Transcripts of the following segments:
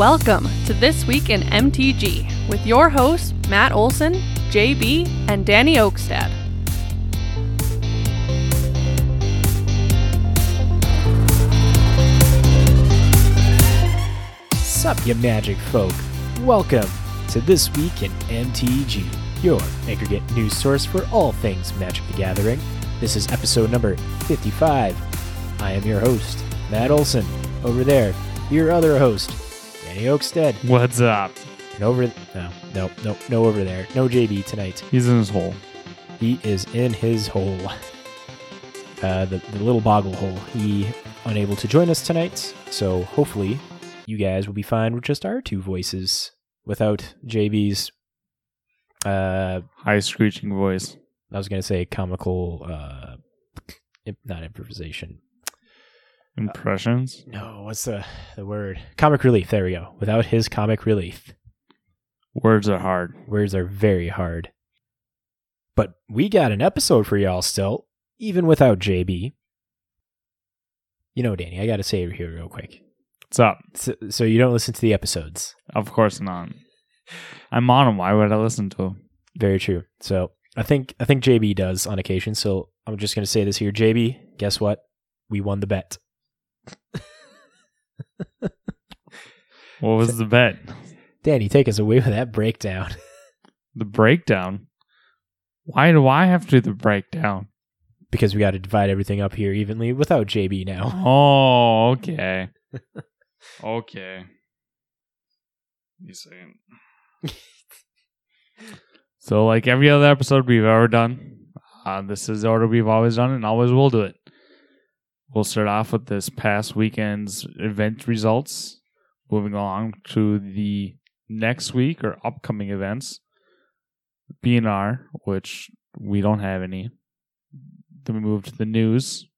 Welcome to This Week in MTG with your hosts, Matt Olson, JB, and Danny Oakstad. Sup, you magic folk. Welcome to This Week in MTG, your aggregate news source for all things Magic the Gathering. This is episode number 55. I am your host, Matt Olson. Over there, your other host, Danny Oakstead. What's up? And over, no, no, no, no over there. No JB tonight. He's in his hole. He is in his hole. Uh, the, the little boggle hole. He unable to join us tonight, so hopefully you guys will be fine with just our two voices without JB's. Uh, High screeching voice. I was gonna say comical, uh, imp- not improvisation. Uh, Impressions. No, what's the the word? Comic relief. There we go. Without his comic relief, Words are hard. words are very hard. But we got an episode for y'all still, even without JB. You know, Danny, I got to say it here real quick. What's up? So, so you don't listen to the episodes. Of course not. I'm on them. Why would I listen to him? Very true. So I think I think JB does on occasion. So I'm just gonna say this here, JB. Guess what? We won the bet. What was the bet? Danny, take us away with that breakdown. The breakdown. Why do I have to do the breakdown? because we got to divide everything up here evenly without JB now. Oh, okay. okay. You saying? so, like every other episode we've ever done, uh, this is the order we've always done, it and always will do it. We'll start off with this past weekend's event results, moving along to the next week or upcoming events. BNR, which we don't have any. Then we move to the news.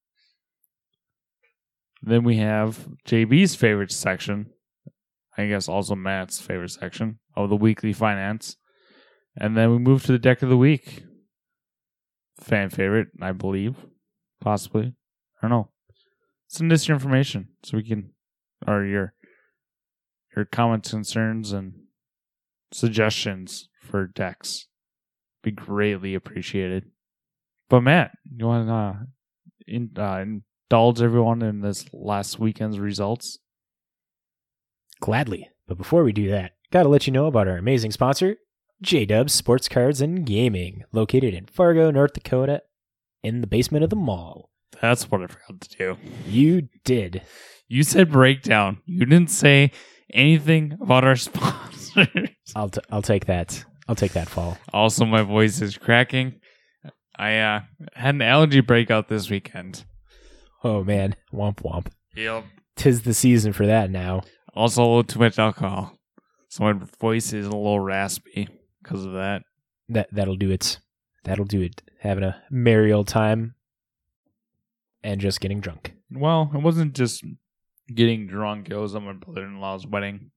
Then we have JB's favorite section. I guess also Matt's favorite section of the weekly finance. And then we move to the deck of the week. Fan favorite, I believe. Possibly. I don't know. Send us your information so we can or your your comments, concerns, and suggestions for decks. Be greatly appreciated. But Matt, you want to uh, in, uh, indulge everyone in this last weekend's results? Gladly. But before we do that, got to let you know about our amazing sponsor, J Dubs Sports Cards and Gaming, located in Fargo, North Dakota, in the basement of the mall. That's what I forgot to do. You did. You said breakdown. You didn't say anything about our sponsors. I'll t- I'll take that. I'll take that fall. also, my voice is cracking. I uh, had an allergy breakout this weekend. Oh man, womp womp. Yep. Tis the season for that now. Also, a little too much alcohol. So my voice is a little raspy because of that. That that'll do it. That'll do it. Having a merry old time and just getting drunk. Well, it wasn't just getting drunk. It was at my brother-in-law's wedding.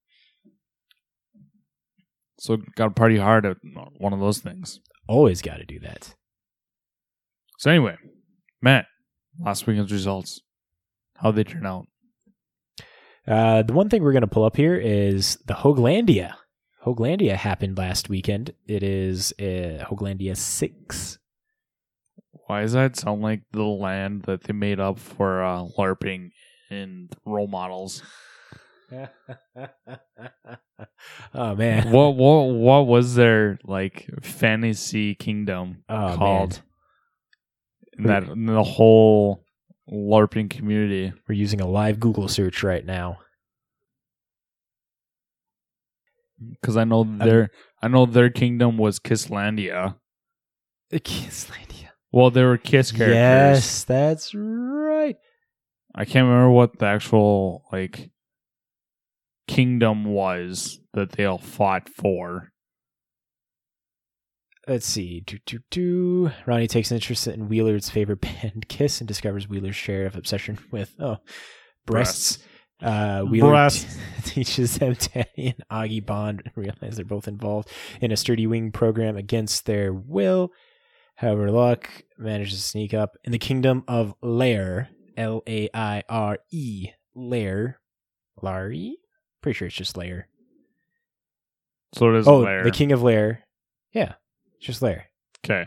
So got to party hard at one of those things. Always got to do that. So anyway, Matt, last weekend's results. How'd they turn out? Uh, the one thing we're going to pull up here is the Hoaglandia. Hoaglandia happened last weekend. It is uh, Hoaglandia 6. Why does that sound like the land that they made up for uh, LARPing and role models? oh, man. what what what was their like fantasy kingdom Oh, called? In that in the whole LARPing community. We're using a live Google search right now. Because I know their I know their kingdom was Kisslandia. Kisslandia. Well, there were Kiss characters. Yes, that's right. I can't remember what the actual like kingdom was that they all fought for. Let's see. Do, do, do. Ronnie takes an interest in Wheeler's favorite band, Kiss, and discovers Wheeler's share of obsession with oh breasts. Uh, Wheeler Breasts. teaches them Danny and Augie bond realize they're both involved in a sturdy wing program against their will. However, Luck manages to sneak up in the kingdom of Lair, L A I R E, Lair, Larry, Pretty sure it's just Lair. So it is Oh, Lair. the King of Lair. Yeah, it's just Lair. Okay.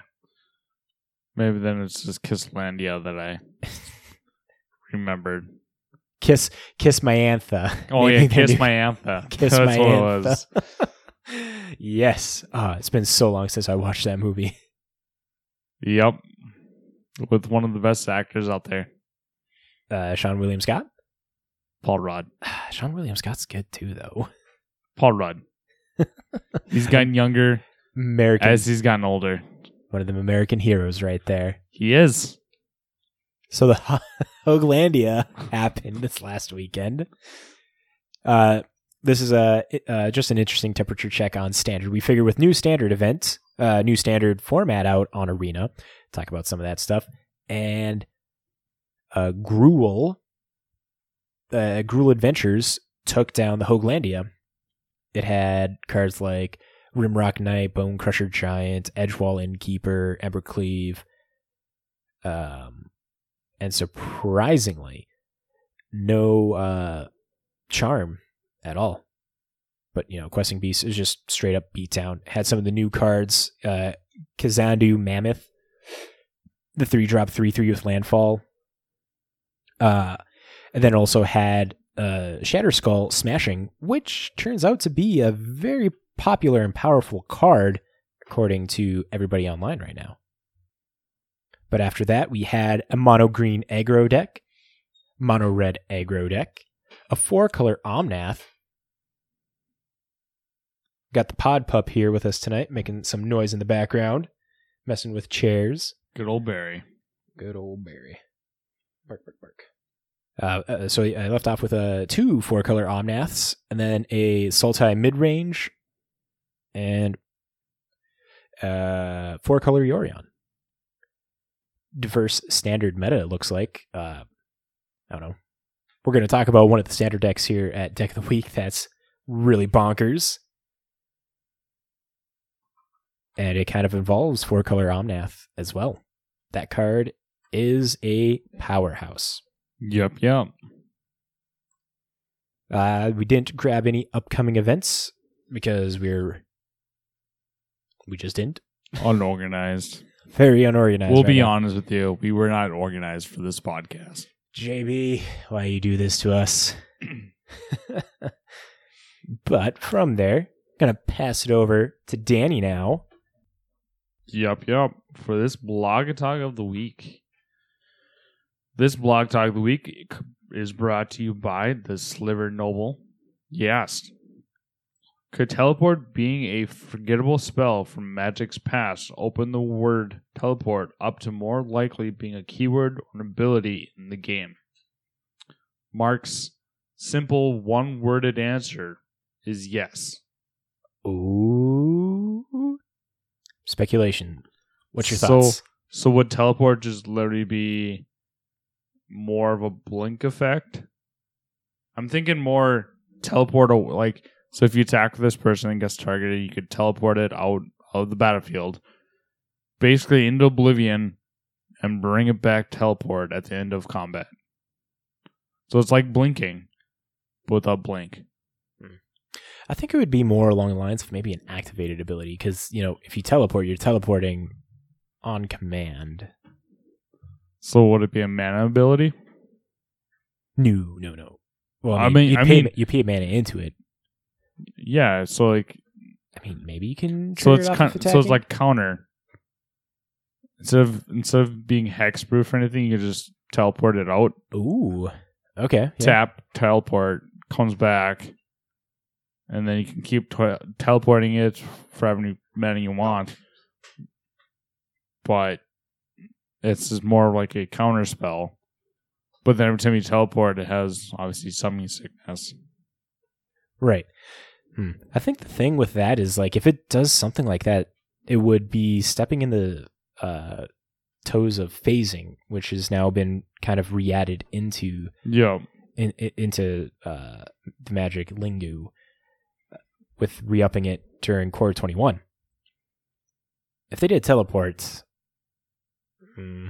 Maybe then it's just Kisslandia that I remembered. Kiss, kiss my antha. Oh Maybe yeah, Kiss My Antha. Kiss That's my antha. yes. Ah, it's been so long since I watched that movie. Yep. With one of the best actors out there, Uh, Seann William Scott. Paul Rudd. Seann William Scott's good too, though. Paul Rudd. He's gotten younger American, as he's gotten older. one of them American heroes, right there. He is. So the Hoaglandia happened this last weekend. Uh, this is a uh, just an interesting temperature check on standard. We figure with new standard events, uh, new standard format out on Arena, talk about some of that stuff, and uh, Gruul, uh, Gruul Adventures took down the Hoaglandia. It had cards like Rimrock Knight, Bonecrusher Giant, Edgewall Innkeeper, Embercleave, um, and surprisingly, no uh, charm at all. But you know, Questing Beast is just straight up beatdown. Had some of the new cards, uh, Kazandu Mammoth, the three drop three three with landfall. Uh, and then also had uh, Shatterskull Smashing, which turns out to be a very popular and powerful card, according to everybody online right now. But after that, we had a mono green aggro deck, mono red aggro deck, a four color Omnath. Got the Pod Pup here with us tonight, making some noise in the background, messing with chairs. Good old Barry. Good old Barry. Bark, bark, bark. Uh, uh, so I left off with uh, two four color Omnaths, and then a Sultai mid range, and uh, four color Yorion. Diverse standard meta, it looks like. Uh, I don't know. We're going to talk about one of the standard decks here at Deck of the Week that's really bonkers. And it kind of involves four color Omnath as well. That card is a powerhouse. Yep, yep. Uh, we didn't grab any upcoming events because we're we just didn't. Unorganized. Very unorganized. we'll right be now. honest with you. We were not organized for this podcast. JB, why you do this to us? but from there, gonna pass it over to Danny now. Yep, yep. For this Blogatog of the week. This Blogatog of the week is brought to you by the Sliver Noble. Yes. Could teleport being a forgettable spell from Magic's past open the word teleport up to more likely being a keyword or an ability in the game? Mark's simple one worded answer is yes. Ooh, speculation. What's your So- thoughts? So would teleport just literally be more of a blink effect? I'm thinking more teleport like so if you attack this person and gets targeted, you could teleport it out of the battlefield, basically into oblivion, and bring it back teleport at the end of combat. So it's like blinking, but without blink. I think it would be more along the lines of maybe an activated ability because you know if you teleport, you're teleporting on command. So would it be a mana ability? No, no, no. Well, I I mean, mean- you I pay mean- you pay mana into it. Yeah. So like I mean, maybe you can. so it's kind, of so it's like counter. Instead of instead of being hexproof or anything, you can just teleport it out, ooh, okay, yeah. tap, teleport, comes back, and then you can keep te- teleporting it for every many you want. But it's just more like a counter spell. But then every time you teleport, it has obviously summoning sickness. Right. Hmm. I think the thing with that is like if it does something like that, it would be stepping in the uh, toes of phasing, which has now been kind of re-added into Yeah, in, in- into uh, the magic lingo with re-upping it during core 21 if they did teleport hmm,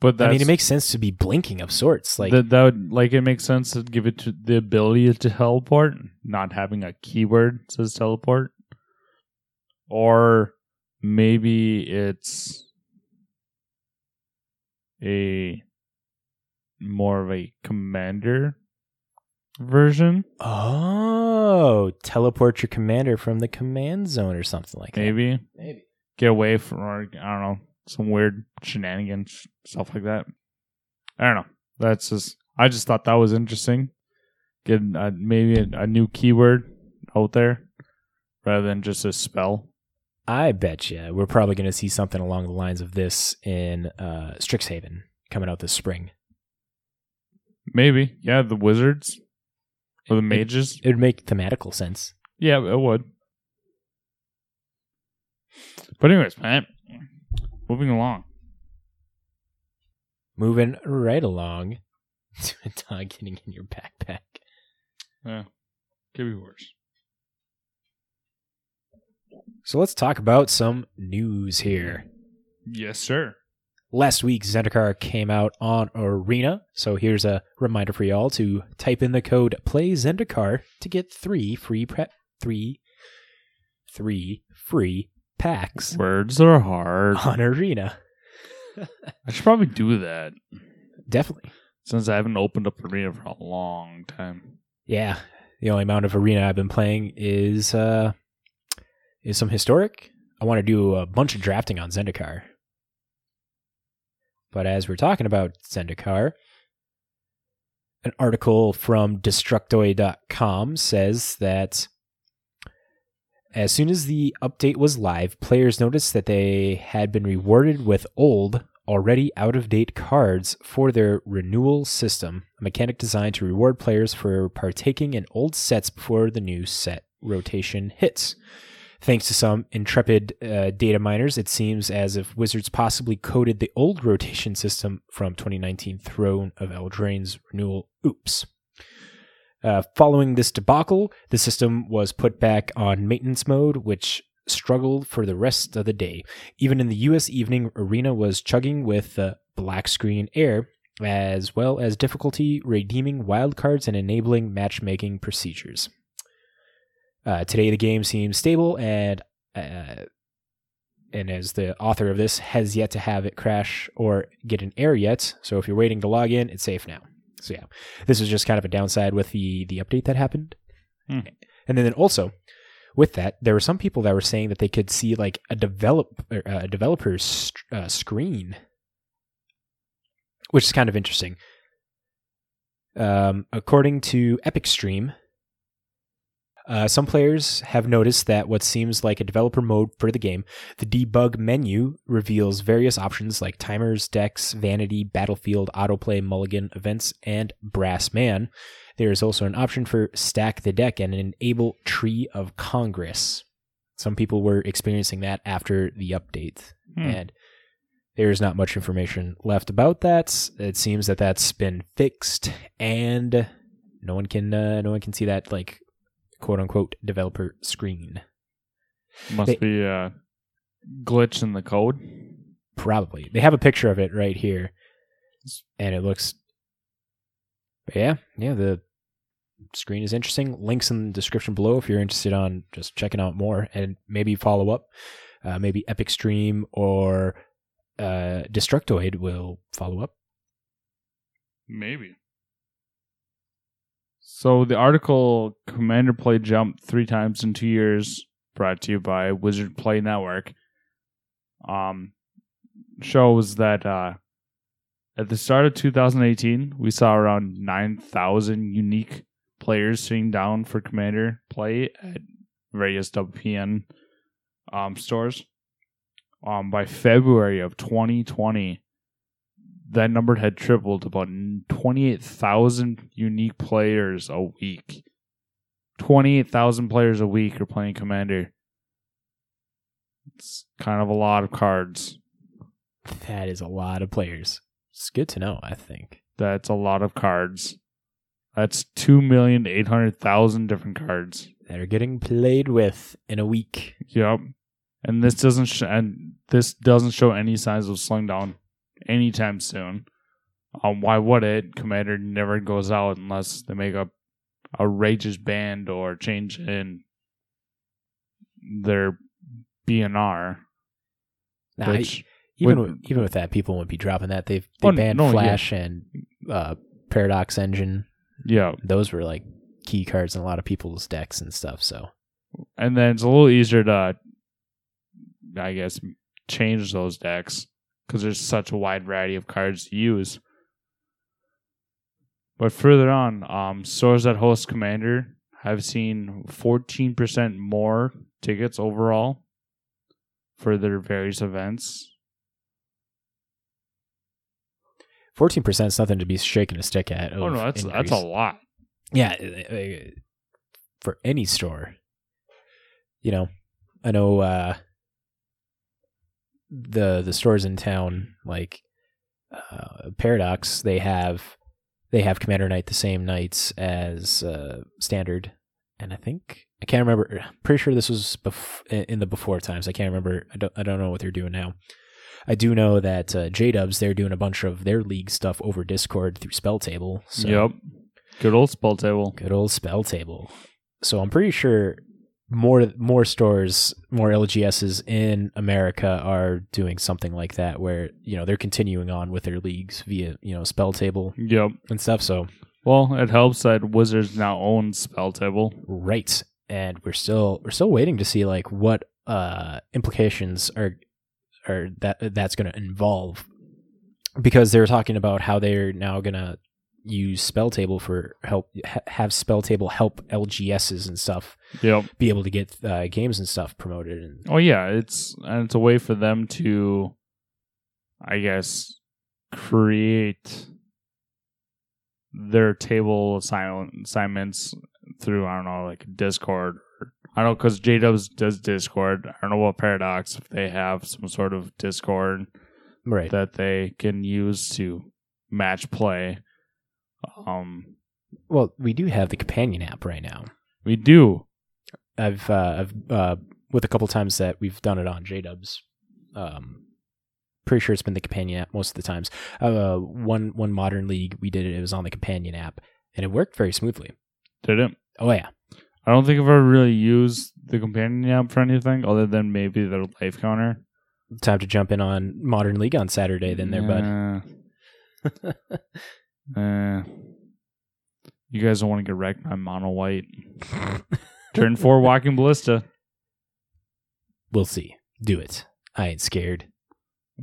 But that's, I mean, it makes sense to be blinking of sorts. Like, that, that would like it makes sense to give it to the ability to teleport, not having a keyword that says teleport. Or maybe it's a more of a commander version. oh, teleport your commander from the command zone or something like that. Maybe Maybe. get away from, or I don't know, some weird shenanigans, stuff like that. I don't know. That's just, I just thought that was interesting. Get uh, maybe a, a new keyword out there rather than just a spell. I bet you we're probably going to see something along the lines of this in uh, Strixhaven coming out this spring. Maybe, yeah, the wizards or the It- mages. It would make thematical sense. Yeah, it would. But anyways, man, moving along. Moving right along to a dog getting in your backpack. Yeah, could be worse. So let's talk about some news here. Yes, sir. Last week, Zendikar came out on Arena, so here's a reminder for y'all to type in the code Play Zendikar to get three free prep three three free packs Words are hard. on Arena. I should probably do that Definitely. since I haven't opened up Arena for a long time. Yeah, the only amount of Arena I've been playing is uh is some historic. I want to do a bunch of drafting on Zendikar. But as we're talking about Zendikar, an article from Destructoid.com says that as soon as the update was live, players noticed that they had been rewarded with old, already out of date cards for their renewal system, a mechanic designed to reward players for partaking in old sets before the new set rotation hits. Thanks to some intrepid uh, data miners, it seems as if Wizards possibly coded the old rotation system from 2019 Throne of Eldraine's renewal. Oops. Uh, following this debacle, the system was put back on maintenance mode, which struggled for the rest of the day. Even in the US evening, Arena was chugging with uh, black screen air, as well as difficulty redeeming wildcards and enabling matchmaking procedures. Uh, today, the game seems stable, and uh, and as the author of this has yet to have it crash or get an error yet, so if you're waiting to log in, it's safe now. So yeah, this was just kind of a downside with the the update that happened, Hmm. and then also with that, there were some people that were saying that they could see like a develop uh, a developer's uh, screen, which is kind of interesting. Um, according to Epic Stream, uh, some players have noticed that what seems like a developer mode for the game, the debug menu reveals various options like timers, decks, vanity, battlefield, autoplay, mulligan, events, and brass man. There is also an option for stack the deck and enable tree of Congress. Some people were experiencing that after the update, Hmm. and there's not much information left about that. It seems that that's been fixed, and no one can uh, no one can see that like quote unquote developer screen. Must They- be a glitch in the code. Probably they have a picture of it right here, and it looks. Yeah, yeah. The screen is interesting. Links in the description below if you're interested on just checking out more and maybe follow up. Uh, maybe Epic Stream or uh, Destructoid will follow up. Maybe. So the article Commander Play Jump three times in two years, brought to you by Wizard Play Network, um, shows that uh, at the start of 2018, we saw around 9,000 unique players sitting down for Commander Play at various WPN um, stores. Um, by February of 2020, that number had tripled to about 28,000 unique players a week. 28,000 players a week are playing Commander. It's kind of a lot of cards. That is a lot of players. It's good to know, I think. That's a lot of cards. That's 2,800,000 different cards. That are getting played with in a week. Yep. And this doesn't sh- and this doesn't show any signs of slowing down. Anytime soon. Um, why would it? Commander never goes out unless they make a outrageous band or change in their BNR. Nah, Which even would- with, even with that, people wouldn't be dropping that. They've they Oh, banned no, yeah. Flash and uh, Paradox Engine. yeah, Those were like key cards in a lot of people's decks and stuff. So and then it's a little easier to, I guess, change those decks because there's such a wide variety of cards to use. But further on, um, stores that host Commander have seen 14% more tickets overall for their various events. fourteen percent is nothing to be shaking a stick at. Oh no, that's that's a lot. yeah uh, uh, for any store. You know, I know uh, the the stores in town like uh, Paradox. They have they have Commander Night the same nights as uh, Standard, and I think I can't remember. I'm pretty sure this was bef- in the before times. I can't remember. I don't I don't know what they're doing now. I do know that uh, J Dubs they're doing a bunch of their league stuff over Discord through Spell Table. So Yep. Good old spell table. Good old spell table. So I'm pretty sure more more stores, more LGSs in America are doing something like that where, you know, they're continuing on with their leagues via, you know, spell table Yep. and stuff. So Well, it helps that Wizards now own spell table. right. And we're still we're still waiting to see like what uh implications are are that that's gonna involve. Because they're talking about how they're now gonna use spell table for help ha- have spell table help LGSs and stuff Yep. be able to get uh, games and stuff promoted and Oh yeah, it's and it's a way for them to, I guess, create their table assign- assignments through I don't know like Discord. Or, I don't know because J Dubs does Discord. I don't know what Paradox if they have some sort of Discord right that they can use to match play. Um, well we do have the companion app right now we do. i've uh, i've uh, with a couple times that we've done it on jdubs um pretty sure it's been the companion app most of the times uh one one modern league we did it it was on the companion app and it worked very smoothly Did it? oh yeah I don't think I've ever really used the companion app for anything other than maybe the life counter. time to jump in on modern league on saturday then there bud bud. uh, you guys don't want to get wrecked by mono white. Turn four walking ballista. we'll see do it i ain't scared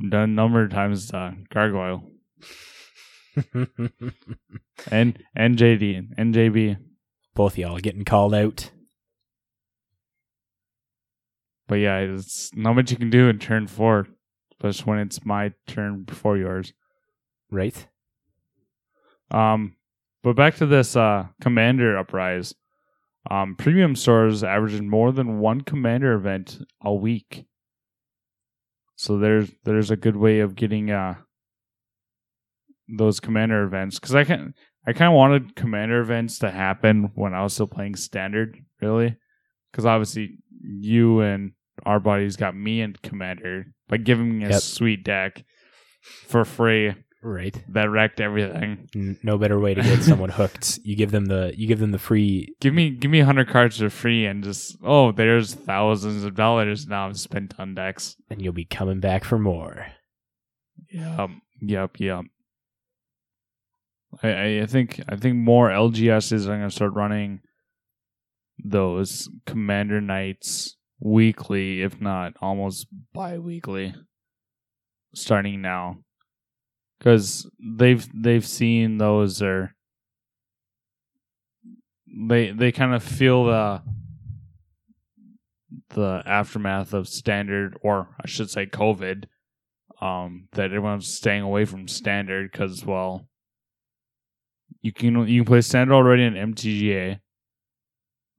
I've done a number of times uh, gargoyle and and JD and JB. both of y'all getting called out But yeah, it's not much you can do in turn four, especially when it's my turn before yours. right Um, but back to this uh, commander uprise. Um, premium stores averaging more than one commander event a week. So there's there's a good way of getting uh those commander events because I can I kind of wanted commander events to happen when I was still playing standard, really, because obviously you and our buddies got me in commander by giving me a Yep. sweet deck for free right that wrecked everything. No better way to get someone hooked. You give them the you give them the free. Give me give me hundred cards for free and just oh there's thousands of dollars now I've spent on decks. and you'll be coming back for more. Yep, yep, yep. I, I think I think more LGSs are gonna start running those commander nights weekly, if not almost bi-weekly, starting now, because they've they've seen those or they they kind of feel the the aftermath of standard or I should say COVID um that everyone's staying away from standard cuz well you can you can play standard already in MTGA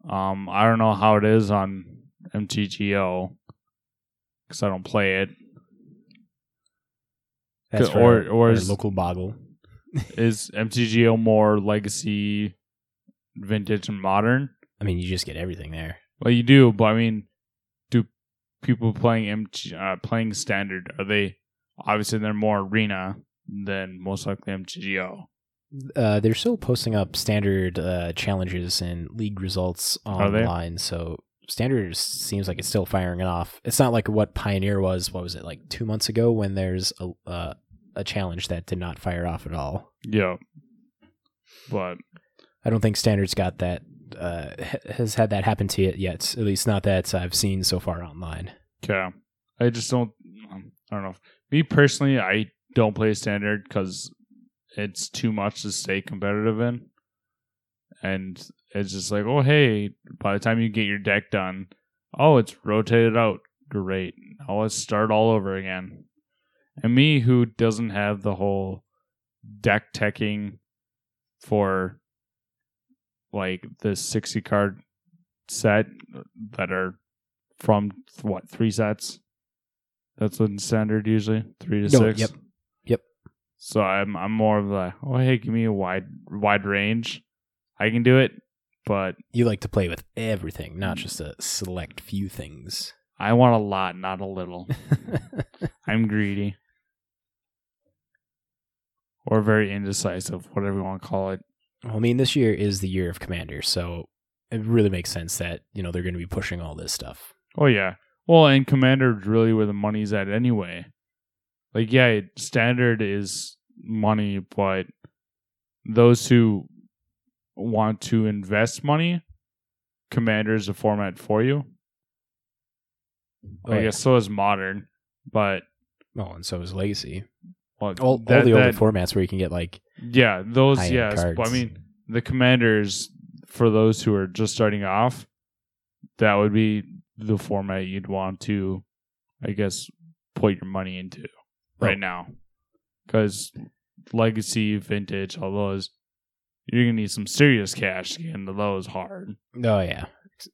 um I don't know how it is on MTGO cuz I don't play it That's Or- our- or is- local boggle. is MTGO more legacy vintage and modern I mean, you just get everything there. Well, you do, but I mean, do people playing MT, uh, playing standard are they obviously they're more arena than most likely MTGO. Uh, they're still posting up standard uh, challenges and league results Are they? online, so standard seems like it's still firing it off. It's not like what Pioneer was. What was it like two months ago when there's a uh, a challenge that did not fire off at all. Yeah. But I don't think standard's got that. Uh, has had that happen to it yet. At least not that I've seen so far online. Yeah, I just don't. um, I don't know. Me personally, I don't play standard because it's too much to stay competitive in, and it's just like, oh hey, by the time you get your deck done, oh it's rotated out. Great. Now let's start all over again. And me, who doesn't have the whole deck teching for like the 60 card set that are from what three sets that's in standard usually three to No, six yep. Yep. so i'm i'm more of the oh hey give me a wide wide range i can do it but You like to play with everything, not just a select few things. i want a lot not a little i'm greedy or very indecisive whatever you want to call it Well, I mean, this year is the year of Commander, so it really makes sense that you know they're going to be pushing all this stuff. Oh yeah. Well, and Commander's really where the money's at anyway. Like, yeah, standard is money, but those who want to invest money, Commander is a format for you. Oh, I yeah. guess so is modern, but Oh, and so is Legacy. well, All, that- all the older formats where you can get like yeah, those. But I mean, the Commanders for those who are just starting off, that would be the format you'd want to, I guess, put your money into oh. right Oh. now, because legacy, vintage, all those, you're gonna need some serious cash to get into those hard. oh yeah,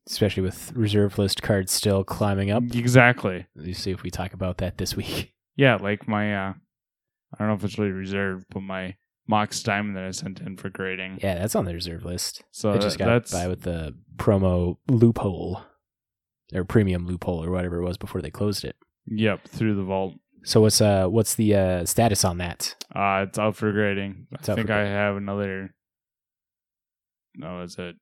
especially with reserve list cards still climbing up. Exactly. Let's see if we talk about that this week. Yeah, like my, uh I don't know if it's really reserved, but my Mox Diamond that I sent in for grading. Yeah, that's on the reserve list. So I just got that's by with the promo loophole or premium loophole or whatever it was before they closed it. yep through the vault. So what's uh what's the uh status on that? Uh, it's out for grading. It's I think I have another. No, is it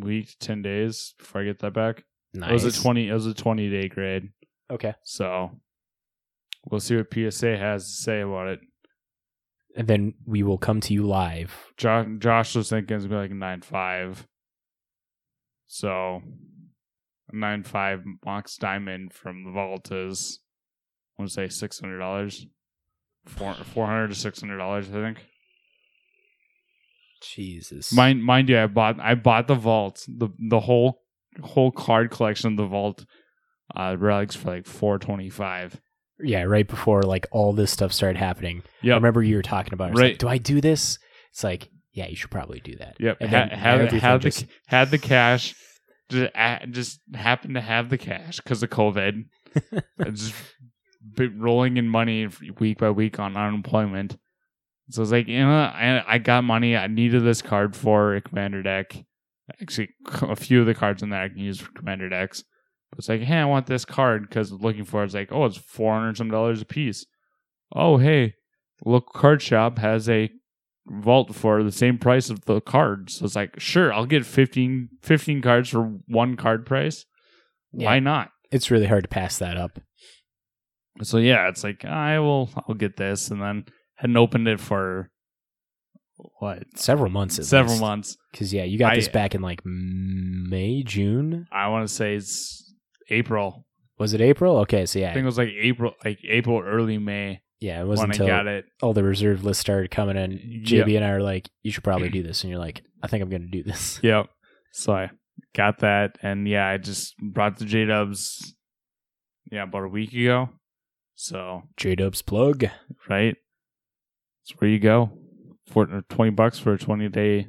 week ten days before I get that back? Nice. It was a twenty. It was a twenty day grade. Okay. So we'll see what PSA has to say about it. And then we will come to you live. Josh, Josh was thinking it's gonna be like a nine five. So a nine five Mox Diamond from the vault is I want to say six hundred dollars. Four four hundred to six hundred dollars, I think. Jesus. Mind mind you, I bought I bought the vault, the the whole whole card collection of the vault uh relics for like four twenty five. yeah, right before like all this stuff started happening. I remember you were talking about it. Right. like, do I do this? It's like, yeah, you should probably do that. Yep. And had had the just- had the cash. Just, just happened to have the cash because of COVID. Just been rolling in money week by week on unemployment. So it's like, you know, I I got money. I needed this card for a commander deck. Actually, a few of the cards in there I can use for commander decks. But it's like, hey, I want this card because looking for it, it's like, oh, it's four hundred some dollars a piece. Oh, hey, look, card shop has a vault for the same price of the cards. So it's like, sure, I'll get 15, 15 cards for one card price. Why not? It's really hard to pass that up. So yeah, it's like I will I'll get this and then hadn't opened it for what Several months at several least. months. Because yeah, you got I- this back in like May, June. I want to say it's April. Was it April? Okay, so yeah I think it was like April, like April, early May yeah, it wasn't I until got it. all the reserve lists started coming in. JB and I are like, you should probably do this, and you're like, I think I'm going to do this. Yep. So I got that, and yeah, I just brought the J Dubs. Yeah, about a week ago. So J Dub's plug. right, it's where you go. For twenty bucks for a twenty day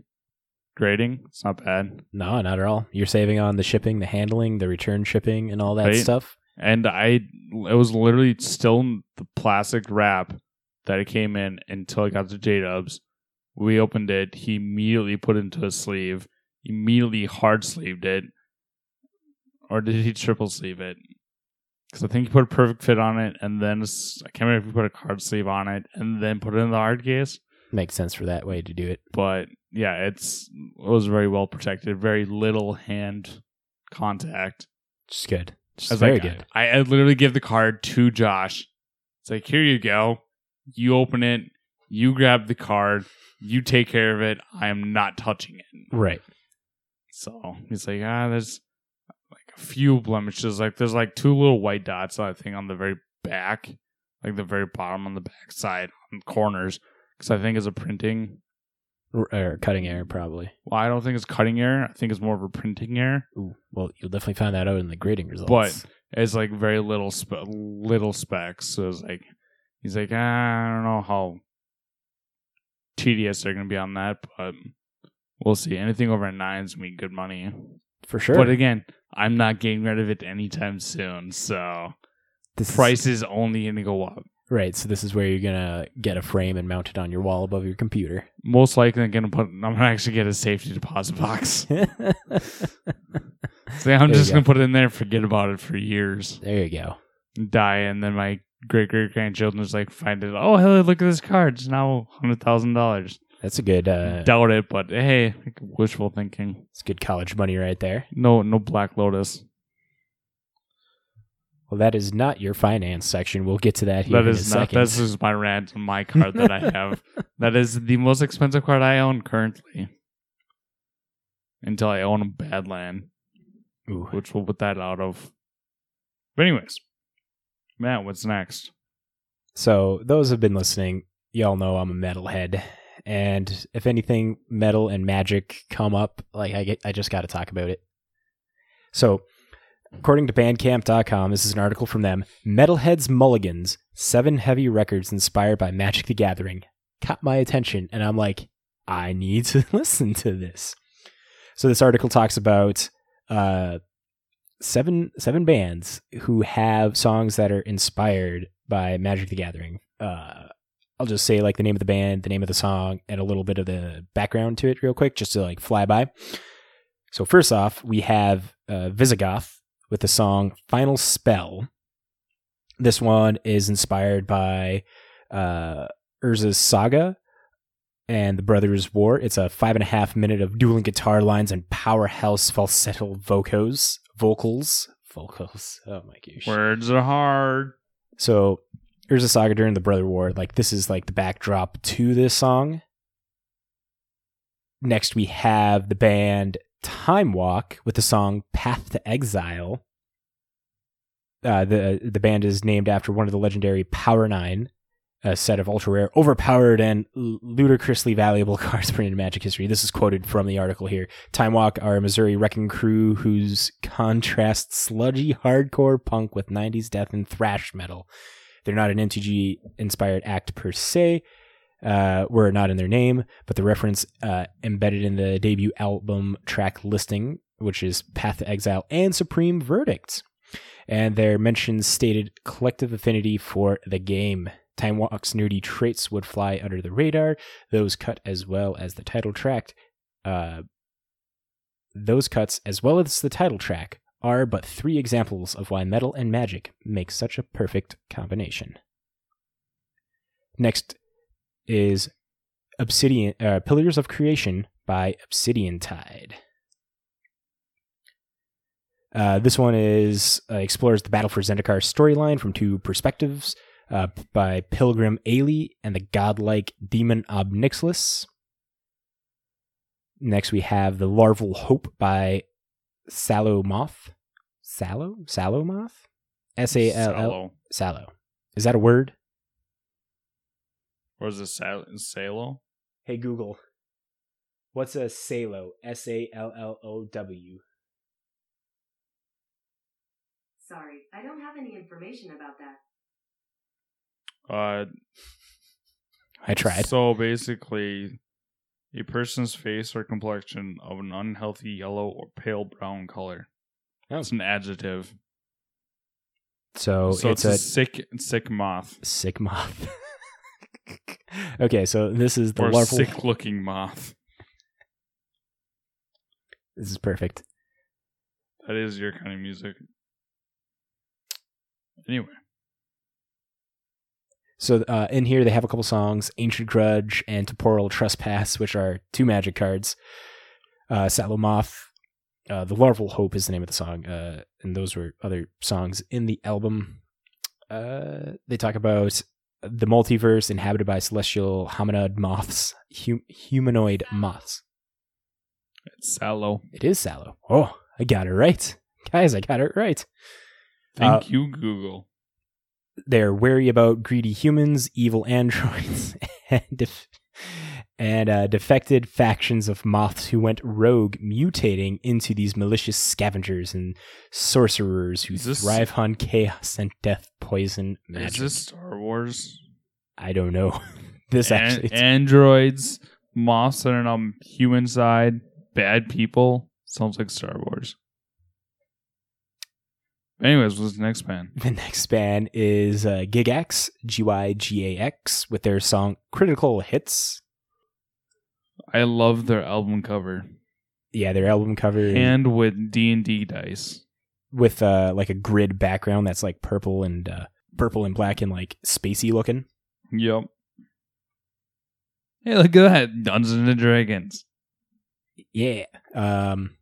grading, it's not bad. No, not at all. You're saving on the shipping, the handling, the return shipping, and all that Right. stuff. and I it was literally still in the plastic wrap that it came in until I got to J Dubs. We opened it. He immediately put it into a sleeve. Immediately hard sleeved it, or did he triple sleeve it? Because I think you put a perfect fit on it, and then I can't remember if you put a card sleeve on it, and then put it in the hard case. Makes sense for that way to do it. But yeah, it's it was very well protected, very little hand contact. Just good. Just very like, good. I, I literally give the card to Josh. It's like, here you go. You open it. You grab the card. You take care of it. I am not touching it. Right. So he's like, ah, there's few blemishes. Like there's like two little white dots, I think, on the very back, like the very bottom on the back side, on the corners. Because I think it's a printing. Or cutting error, probably. Well, I don't think it's cutting error. I think it's more of a printing error. Ooh, well, you'll definitely find that out in the grading results. But it's like very little spe- little specs. So it's like he's like, ah, I don't know how tedious they're gonna be on that, but we'll see. Anything over a nine is gonna be good money. For sure, But again, I'm not getting rid of it anytime soon. So this price is only gonna go up. right. So this is where you're gonna get a frame and mount it on your wall above your computer. Most likely, I'm gonna put. I'm gonna actually get a safety deposit box. there So I'm you just go. gonna put it in there, and forget about it for years, There you go. die, and then my great great grandchildren just like find it. Oh, hey, look at this card! It's now hundred thousand dollars. That's a good. Uh, Doubt it, but hey, wishful thinking. it's good college money right there. No, no Black Lotus. Well, that is not your finance section. We'll get to that here That is not. This is my rant on my card that I have. that is the most expensive card I own currently. Until I own a Badland, Ooh. which we'll put that out of. But anyways, Matt, what's next? So those have been listening. Y'all know I'm a metalhead, and if anything, metal and magic come up, like I get, I just got to talk about it. So, according to Bandcamp.com, this is an article from them. Metalheads Mulligans: Seven Heavy Records Inspired by Magic the Gathering caught my attention, and I'm like, I need to listen to this. So this article talks about uh, seven seven bands who have songs that are inspired by Magic the Gathering. Uh, I'll just say like the name of the band, the name of the song, and a little bit of the background to it real quick, just to like fly by. So first off, we have uh, Visigoth with the song "Final Spell." This one is inspired by uh, Urza's Saga and the Brothers' War. It's a five and a half minute of dueling guitar lines and powerhouse falsetto vocals. Vocals. Vocals. Oh my gosh. Words are hard. So Urza Saga during the Brother War, like this is like the backdrop to this song. Next we have the band Time Walk with the song Path to Exile. Uh, the the band is named after one of the legendary Power Nine, a set of ultra rare, overpowered, and ludicrously valuable cards printed in Magic history. This is quoted from the article here. Time Walk are a Missouri wrecking crew whose contrast sludgy hardcore punk with 90s death and thrash metal. They're not an MTG inspired act per se, uh, were not in their name, but the reference uh, embedded in the debut album track listing, which is Path to Exile and Supreme Verdict. And their mentions stated collective affinity for the game. Time Walk's nerdy traits would fly under the radar, those cut as well as the title track. Uh, those cuts, as well as the title track, are but three examples of why metal and magic make such a perfect combination. Next is Obsidian uh, Pillars of Creation by Obsidian Tide. Uh, this one is uh, explores the Battle for Zendikar storyline from two perspectives uh, by Pilgrim Ayli and the godlike demon Ob Nixilis. Next, we have the Larval Hope by Sallow Moth. Sallow? Sallow Moth? S A L L. Sallow. Is that a word? Or is it Sal- Salo? Hey Google. What's a Salo? S A L L O W. Sorry, I don't have any information about that. Uh, I tried. So basically, a person's face or complexion of an unhealthy yellow or pale brown color. Oh. That's an adjective. So, so it's, it's, a, a, sick, sick moth sick moth. okay, so this is the or larval. sick-looking moth. This is perfect. That is your kind of music. Anyway, So uh, in here they have a couple songs, Ancient Grudge and Temporal Trespass, which are two magic cards. Uh, Sallow Moth, uh, The Larval Hope is the name of the song, uh, and those were other songs in the album. Uh, they talk about the multiverse inhabited by celestial hominid moths, hum- humanoid moths. it's Sallow. It is Sallow. Oh, I got it right. Guys, I got it right. Thank Uh, you, Google. They're wary about greedy humans, evil androids, and def- and uh, defected factions of moths who went rogue, mutating into these malicious scavengers and sorcerers who this- thrive on chaos and death, poison, Is this Star Wars? I don't know. this An- actually, androids, moths that are on human side, bad people. Sounds like Star Wars. Anyways, what's the next band? the next band is uh, Gygax, G Y G A X, with their song "Critical Hits." I love their album cover Yeah, their album cover and with D and D dice. with uh like a grid background that's like purple and uh purple and black and like spacey looking. Yep. Hey, look at that Dungeons and Dragons. Yeah. Um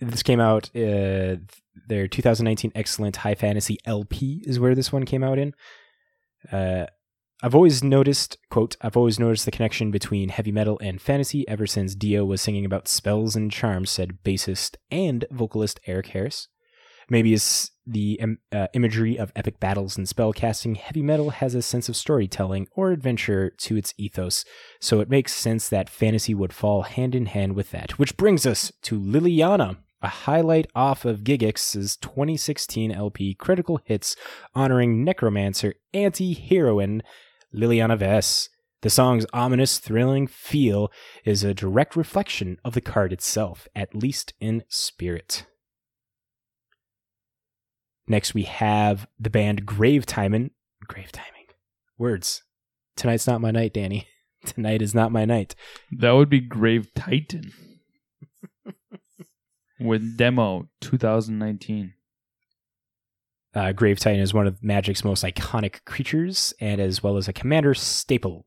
this came out uh their 2019 excellent high fantasy LP is where this one came out in. Uh I've always noticed, quote, I've always noticed the connection between heavy metal and fantasy ever since Dio was singing about spells and charms, said bassist and vocalist Eric Harris. Maybe it's the uh, imagery of epic battles and spellcasting. Heavy metal has a sense of storytelling or adventure to its ethos, so it makes sense that fantasy would fall hand in hand with that. Which brings us to Liliana, a highlight off of Gygax's 2016 LP Critical Hits honoring necromancer anti heroine Liliana Vess. The song's ominous, thrilling feel is a direct reflection of the card itself, at least in spirit. Next, we have the band Grave Timing. Grave Timing. Words. Tonight's not my night, Danny. Tonight is not my night. That would be Grave Titan. with demo 2019. Uh, Grave Titan is one of Magic's most iconic creatures, and as well as a commander staple.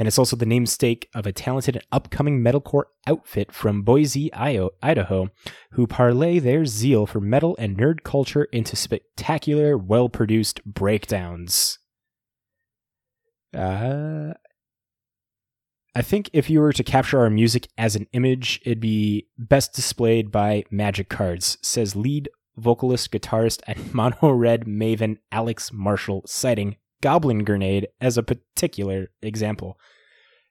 And it's also the namesake of a talented and upcoming metalcore outfit from Boise, Idaho, who parlay their zeal for metal and nerd culture into spectacular, well produced breakdowns. Uh, I think if you were to capture our music as an image, it'd be best displayed by magic cards, says lead vocalist, guitarist, and mono red maven Alex Marshall, citing Goblin Grenade as a particular example.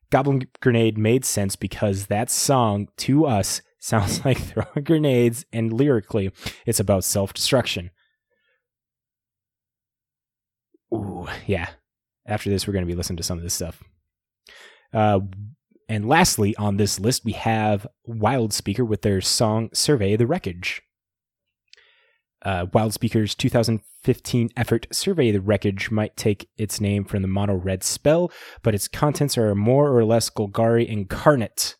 Goblin Grenade made sense because that song to us sounds like throwing grenades, and lyrically, it's about self destruction. Ooh, yeah. After this, we're going to be listening to some of this stuff. Uh, and lastly, on this list, we have Wild Speaker with their song Survey the Wreckage. Uh, Wildspeaker's 2015 effort Survey the Wreckage might take its name from the mono red spell, but its contents are more or less Golgari incarnate.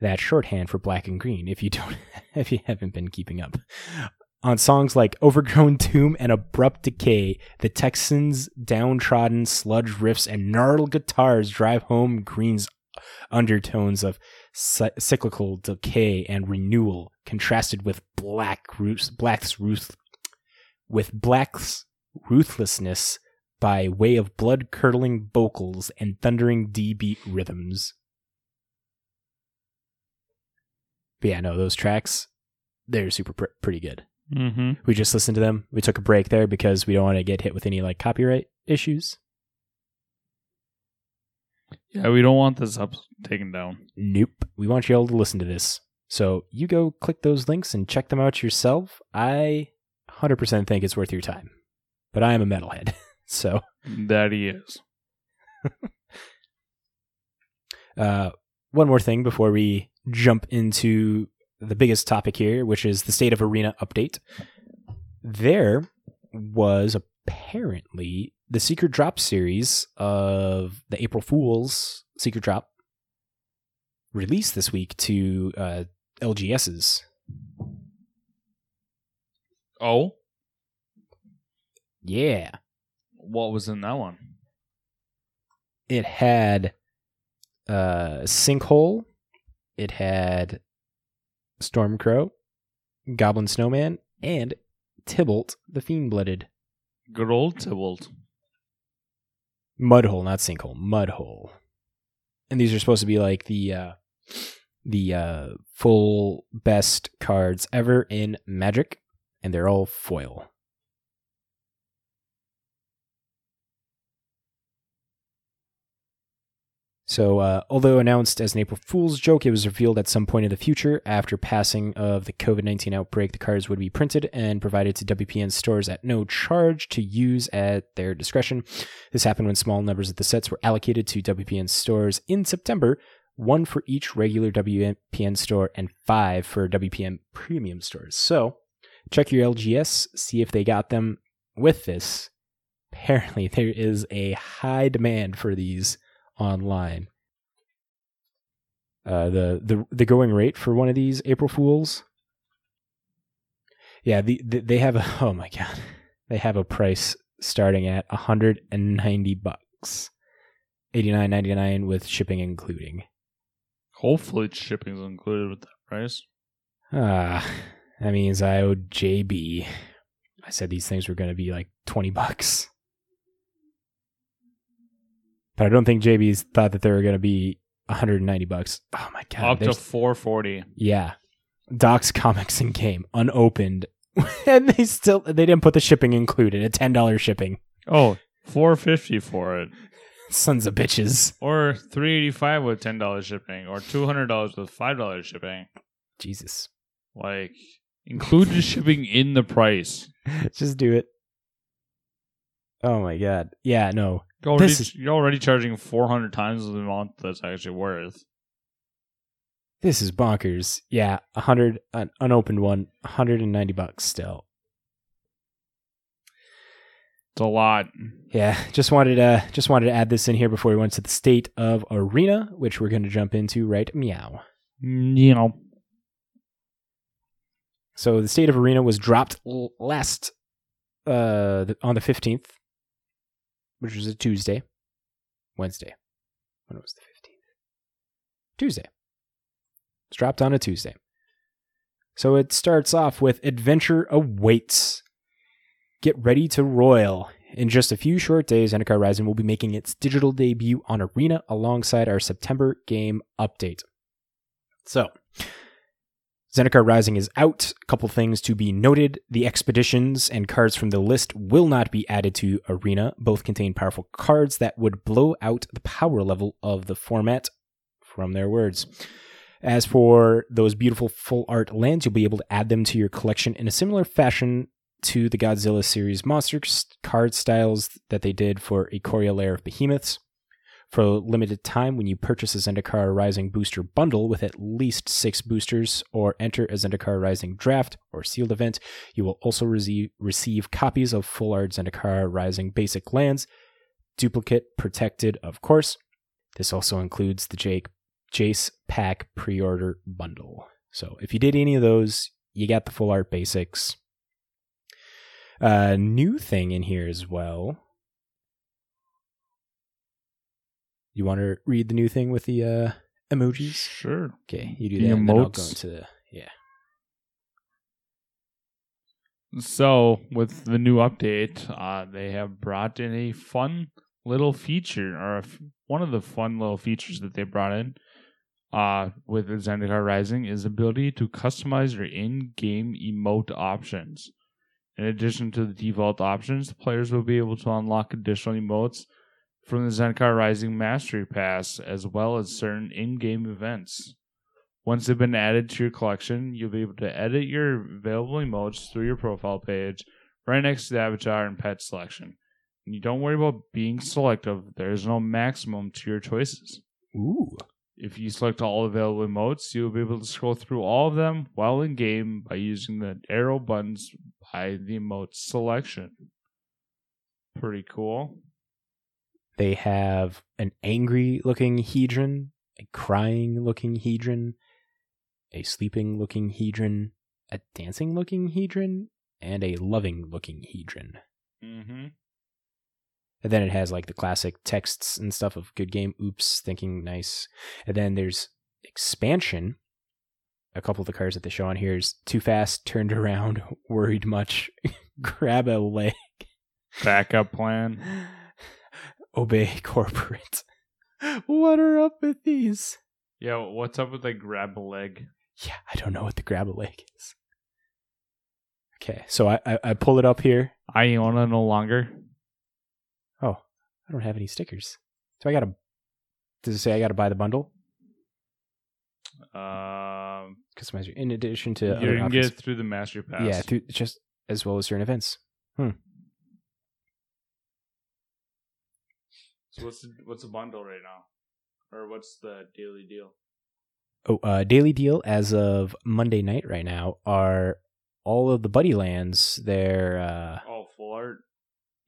That shorthand for black and green, if you don't, if you haven't been keeping up. On songs like Overgrown Tomb and Abrupt Decay, the Texans' downtrodden sludge riffs and gnarled guitars drive home Green's undertones of cyclical decay and renewal, contrasted with black Ruth, Black's Ruth, with Black's ruthlessness by way of blood curdling vocals and thundering D beat rhythms. But yeah, no, those tracks, they're super pr- pretty good. Mm-hmm. We just listened to them. We took a break there because we don't want to get hit with any like copyright issues. Yeah, we don't want this up taken down. Nope. We want you all to listen to this. So you go click those links and check them out yourself. I 100% think it's worth your time. But I am a metalhead. so That he is. Uh, one more thing before we jump into the biggest topic here, which is the State of Arena update. There was apparently the Secret Drop series of the April Fools Secret Drop released this week to uh, LGSs. Oh, Yeah. What was in that one? It had uh Sinkhole, it had Stormcrow, Goblin Snowman, and Tibalt the Fiend Blooded. Tibalt. Mudhole, not Sinkhole, Mudhole. And these are supposed to be like the uh the uh full best cards ever in Magic, and they're all foil. So, uh, although announced as an April Fool's joke, it was revealed at some point in the future after passing of the COVID 19 outbreak, the cards would be printed and provided to WPN stores at no charge to use at their discretion. This happened when small numbers of the sets were allocated to WPN stores in September, one for each regular WPN store and five for WPN premium stores. So, check your LGS, see if they got them with this. Apparently, there is a high demand for these online. Uh, the the the going rate for one of these April Fools. Yeah, the, the they have a oh my god, they have a price starting at hundred and ninety bucks, eighty nine ninety nine with shipping including. Hopefully, shipping's included with that price. Ah, that means I owed JB. I said these things were going to be like twenty bucks. But I don't think JB's thought that they were going to be 190 bucks. Oh my god. Up to 440. yeah. Doc's Comics and Game unopened. and they still they didn't put the shipping included, a $10 shipping. Oh, 450 for it. Sons of bitches. Or 385 with $10 shipping. Or $200 with $5 shipping. Jesus. Like, include the shipping in the price. Just do it. Oh my god. Yeah, no. You're already, This is- you're already charging 400 times the amount that's actually worth. This is bonkers. Yeah, 100 an unopened one, 190 bucks still. It's a lot. Yeah, just wanted to just wanted to add this in here before we went to the state of arena, which we're going to jump into right meow. You know, So the state of arena was dropped last uh on the 15th, which was a Tuesday, Wednesday. When it was the 15th? Tuesday. It's dropped on a Tuesday. So it starts off with Adventure Awaits. Get ready to royal. In just a few short days, Zendikar Rising will be making its digital debut on Arena alongside our September game update. So, Zendikar Rising is out. A couple things to be noted. The expeditions and cards from the list will not be added to Arena. Both contain powerful cards that would blow out the power level of the format, from their words. As for those beautiful full art lands, you'll be able to add them to your collection in a similar fashion to the Godzilla series monster card styles that they did for Ikoria Lair of Behemoths. For a limited time, when you purchase a Zendikar Rising booster bundle with at least six boosters or enter a Zendikar Rising draft or sealed event, you will also receive, receive copies of full art Zendikar Rising basic lands, duplicate protected, of course. This also includes the Jake Jace Pack pre order bundle. So if you did any of those, you got the full art basics. Uh, new thing in here as well. You want to read the new thing with the uh, emojis? sure. Okay, you do The that. and then I'll go emotes. into the yeah. So, with the new update, uh, they have brought in a fun little feature, or a f- one of the fun little features that they brought in uh, with Zendikar Rising is the ability to customize your in-game emote options. In addition to the default options, players will be able to unlock additional emotes from the Zendikar Rising Mastery Pass, as well as certain in-game events. Once they've been added to your collection, you'll be able to edit your available emotes through your profile page, right next to the avatar and pet selection. And you don't worry about being selective, there's no maximum to your choices. Ooh. If you select all available emotes, you'll be able to scroll through all of them while in game by using the arrow buttons by the emote selection. Pretty cool. They have an angry looking Hedron, a crying looking Hedron, a sleeping looking Hedron, a dancing looking Hedron, and a loving looking Hedron. Mm-hmm. And then it has like the classic texts and stuff of good game, oops, thinking nice. And then there's expansion. A couple of the cards that they show on here is too fast, turned around, worried much, grab a leg, Backup plan. obey corporate. what are up with these? Yeah, what's up with like grab a leg? Yeah, I don't know what the grab a leg is. Okay, so I, I, I pull it up here. Iona no longer. Oh, I don't have any stickers. So I gotta. Does it say I gotta buy the bundle? Um, Customizer. In addition to you other can options- get it through the master pass. yeah, through just as well as certain events. So what's the, what's the bundle right now, or what's the daily deal? Oh, uh, daily deal as of Monday night right now are all of the Buddy Lands. They're uh, Oh, full art,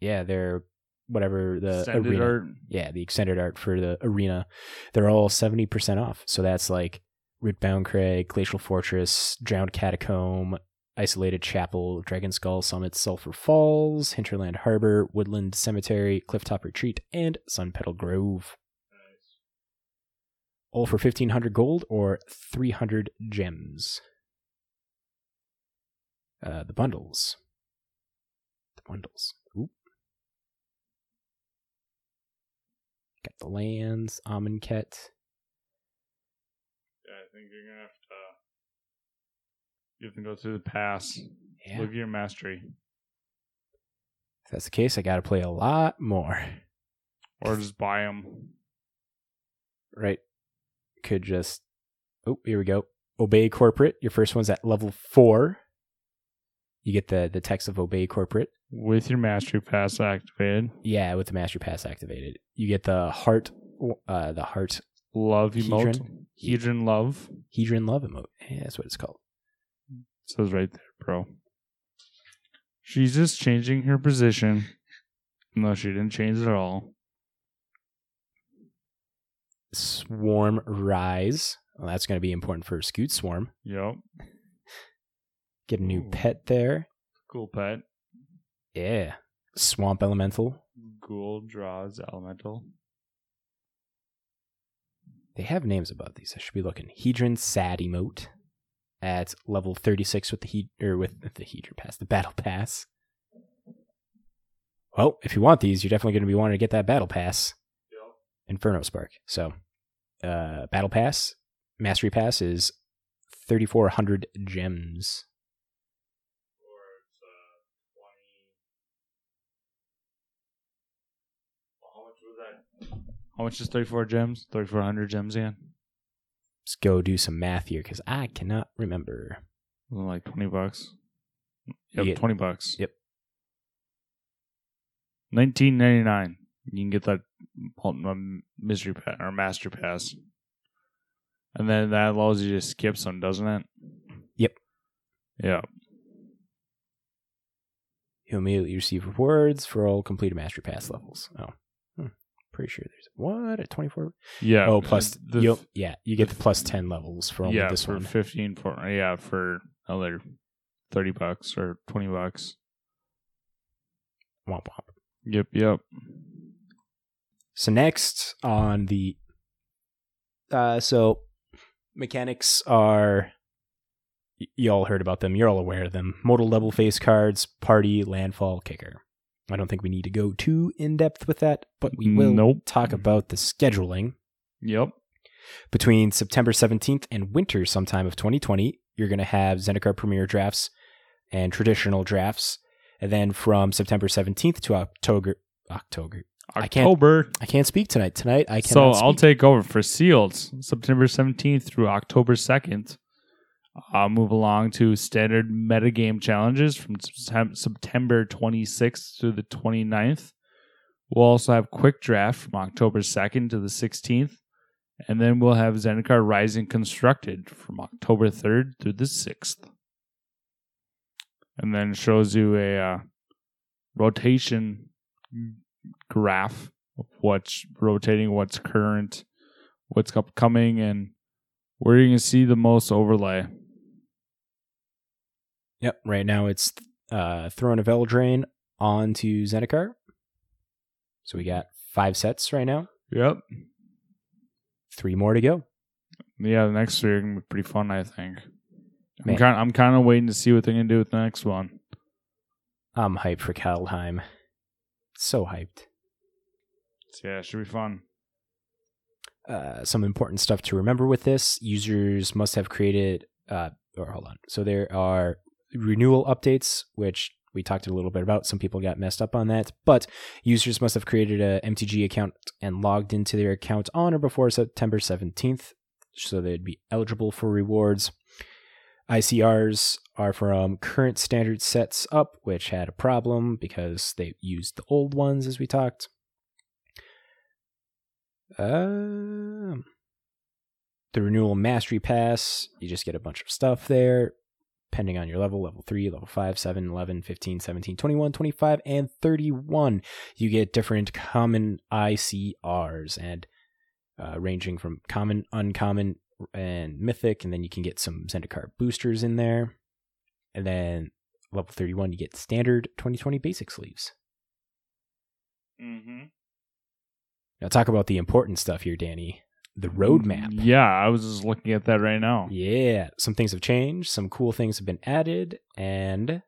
yeah, they're whatever the extended arena. art. yeah, the extended art for the arena, they're all 70% off. So that's like Rootbound Crag, Glacial Fortress, Drowned Catacomb, Isolated Chapel, Dragon Skull Summit, Sulphur Falls, Hinterland Harbor, Woodland Cemetery, Clifftop Retreat, and Sun Petal Grove. All for 1500 gold or 300 gems. Uh, the bundles. The bundles. Oop. Got the lands, Amonkhet. Yeah, I think you're gonna have to. You have to go through the pass. Yeah. Look at your mastery, If that's the case, I got to play a lot more. or just buy them. Right? Could just. Oh, here we go. Obey corporate. Your first one's at level four. You get the the text of obey corporate. with your mastery pass activated. Yeah, with the master pass activated, you get the heart. Uh, the heart Love emote. Hedron? Hedron love. hedron love emote. Yeah, that's what it's called. Says right there, bro. She's just changing her position. No, she didn't change it at all. Swarm rise. Well, that's going to be important for Scute Swarm. Yep. Get a new Ooh. pet there. Cool pet. Yeah. Swamp Elemental. Ghoul draws elemental. They have names about these. I should be looking. Hedron Sad emote at level 36 with the heat or with the Hedron pass, the battle pass. Well, if you want these, you're definitely going to be wanting to get that battle pass. Yep. Inferno Spark. So, uh, battle pass, mastery pass is 3400 gems. Or uh, 20. How much? How much is 34 gems? 3400 gems again? Let's go do some math here because I cannot remember. Like 20 bucks? Yep, get- 20 bucks. Yep. 19.99. You can get that um, mystery pass or master pass. And then that allows you to skip some, doesn't it? Yep. Yeah. You'll immediately receive rewards for all completed mastery pass levels. Oh. Pretty sure there's what at 24. Yeah. oh, plus the, you'll, yeah, you get the plus 10 levels for only yeah, this for one. 15 for yeah, for another 30 bucks or 20 bucks. Womp womp. Yep, yep. So next on the uh so mechanics are y- you all heard about them. You're all aware of them. Modal level face cards, party, landfall, kicker. I don't think we need to go too in depth with that, but we will Nope. talk about the scheduling. Yep. Between September 17th and winter sometime of 2020, you're going to have Zendikar Premier drafts and traditional drafts. And then from September 17th to October October I can't- October. I can't speak tonight. Tonight I So cannot I'll take over for Sealed, September 17th through October 2nd. I'll move along to standard metagame challenges from September 26th to the 29th. We'll also have quick draft from October 2nd to the 16th. And then we'll have Zendikar Rising Constructed from October 3rd through the 6th. And then shows you a uh, rotation graph of what's rotating, what's current, what's upcoming, and where you can see the most overlay. Yep. Right now it's uh, Throne of Eldraine, onto Zendikar. So we got five sets right now, Yep. three more to go. Yeah, the next three are gonna be pretty fun. I think. I'm Man. kind. I'm kind of waiting to see what they're gonna do with the next one. I'm hyped for Kaldheim. So hyped. Yeah, it should be fun. Uh, some important stuff to remember with this users must have created uh, or hold on so there are renewal updates which we talked a little bit about. Some people got messed up on that but users must have created a mtg account and logged into their account on or before september 17th so they'd be eligible for rewards. Icrs are from current standard sets up which had a problem because they used the old ones as we talked. Um, the renewal mastery pass, you just get a bunch of stuff there, depending on your level level 3, level 5, 7, 11, 15, 17, 21, 25, and 31. You get different common ICRs and uh, ranging from common, uncommon, and mythic, and then you can get some Zendikar boosters in there. And then level 31, you get standard 2020 basic sleeves. Mm-hmm. Now, talk about the important stuff here, Danny. The roadmap. Yeah, I was just looking at that right now. Yeah, some things have changed, some cool things have been added, and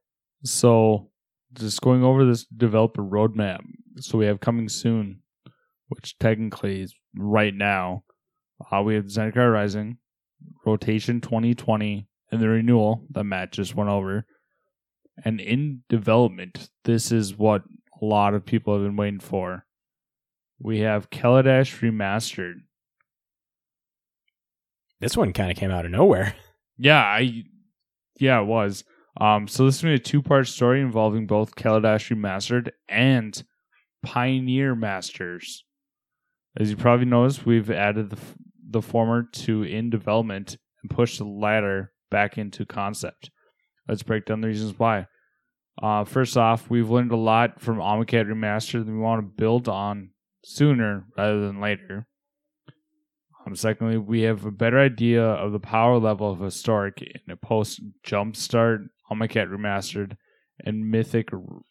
So, just going over this developer roadmap. So we have coming soon, which technically is right now. Uh, we have Zendikar Rising, Rotation 2020, and the renewal that Matt just went over. And in development, this is what a lot of people have been waiting for. We have Kaladesh Remastered. This one kind of came out of nowhere. Yeah, I yeah, it was. Um, so this is gonna be a two part story involving both Kaladesh Remastered and Pioneer Masters. As you probably noticed, we've added the f- the former to in development and pushed the latter back into concept. Let's break down the reasons why. Uh, first off, we've learned a lot from Amonkhet Remastered that we want to build on sooner rather than later. Um, secondly, we have a better idea of the power level of Historic in a post Jumpstart, Amonkhet Remastered, and Mythic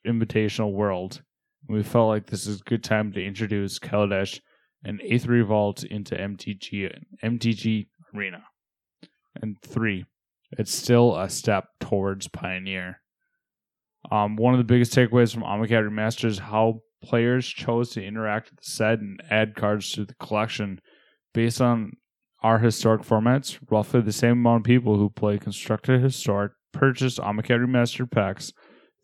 Invitational world. We felt like this is a good time to introduce Kaladesh and Aether Revolt into MTG MTG Arena. And three, it's still a step towards Pioneer. Um, one of the biggest takeaways from Amonkhet Remastered is how players chose to interact with the set and add cards to the collection based on our historic formats, roughly the same amount of people who play Constructed Historic purchased Amonkhet Remastered packs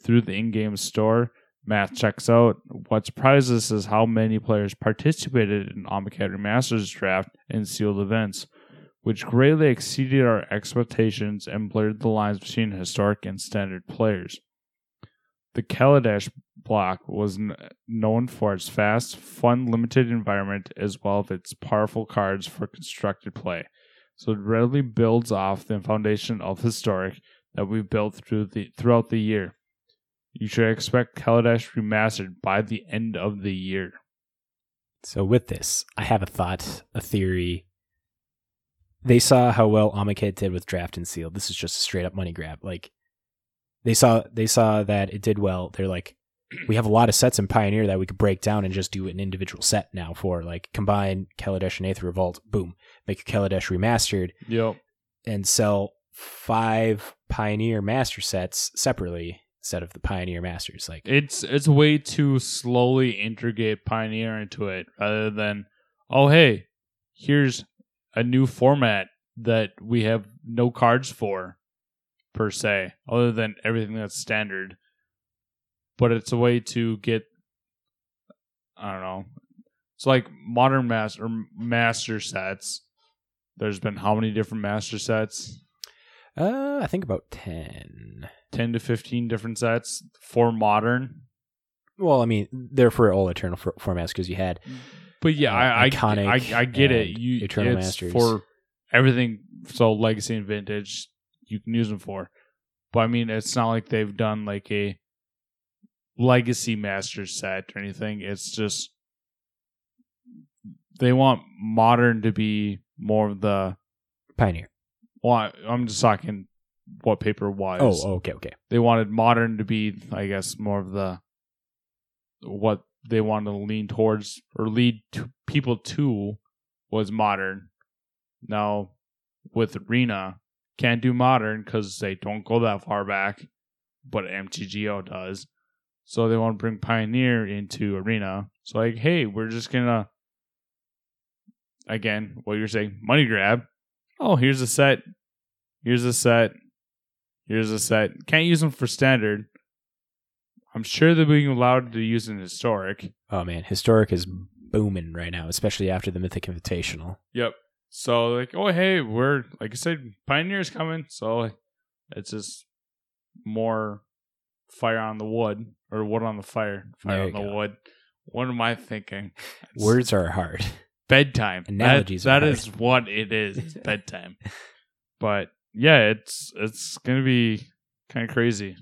through the in-game store. Math checks out. What surprises is how many players participated in Amonkhet Remastered's draft and sealed events, which greatly exceeded our expectations and blurred the lines between historic and standard players. The Kaladesh block was n- known for its fast, fun, limited environment as well as its powerful cards for constructed play. So it readily builds off the foundation of historic that we've built through the throughout the year. You should expect Kaladesh remastered by the end of the year. So with this, I have a thought, a theory. They saw how well Amonkhet did with draft and seal. This is just a straight up money grab. Like they saw they saw that it did well. They're like, we have a lot of sets in Pioneer that we could break down and just do an individual set now for like combine Kaladesh and Aether Revolt, boom, make a Kaladesh remastered Yep. and sell five Pioneer master sets separately instead of the Pioneer masters. Like It's it's way to slowly integrate Pioneer into it rather than oh hey, here's a new format that we have no cards for per se, other than everything that's standard. But it's a way to get I don't know. It's like modern master master sets. There's been how many different master sets? uh I think about ten. 10 to 15 different sets for modern. Well, I mean, they're for all eternal for- formats because you had But yeah, uh, I, I, Iconic I I get it. You Eternal it's Masters. for everything. So legacy and vintage, you can use them for. But I mean, it's not like they've done like a legacy master set or anything. It's just they want modern to be more of the. Pioneer. Well, I'm just talking what paper was. Oh, okay, okay. They wanted modern to be, I guess, more of the what they wanted to lean towards or lead to people to was modern. Now with Arena, can't do modern because they don't go that far back, but MTGO does. So they want to bring Pioneer into Arena. So like, hey, we're just gonna again, what you're saying, money grab. Oh, here's a set. Here's a set. Here's a set. Can't use them for standard. I'm sure they're being allowed to use in historic. Oh man, historic is booming right now, especially after the Mythic Invitational. Yep. So like, oh hey, we're like I said, Pioneer's coming. So it's just more fire on the wood or wood on the fire, fire on the go. wood. What am I thinking? It's Words are hard. bedtime. Analogies That, are hard. is what it is. It's bedtime. but yeah, it's it's gonna be kind of crazy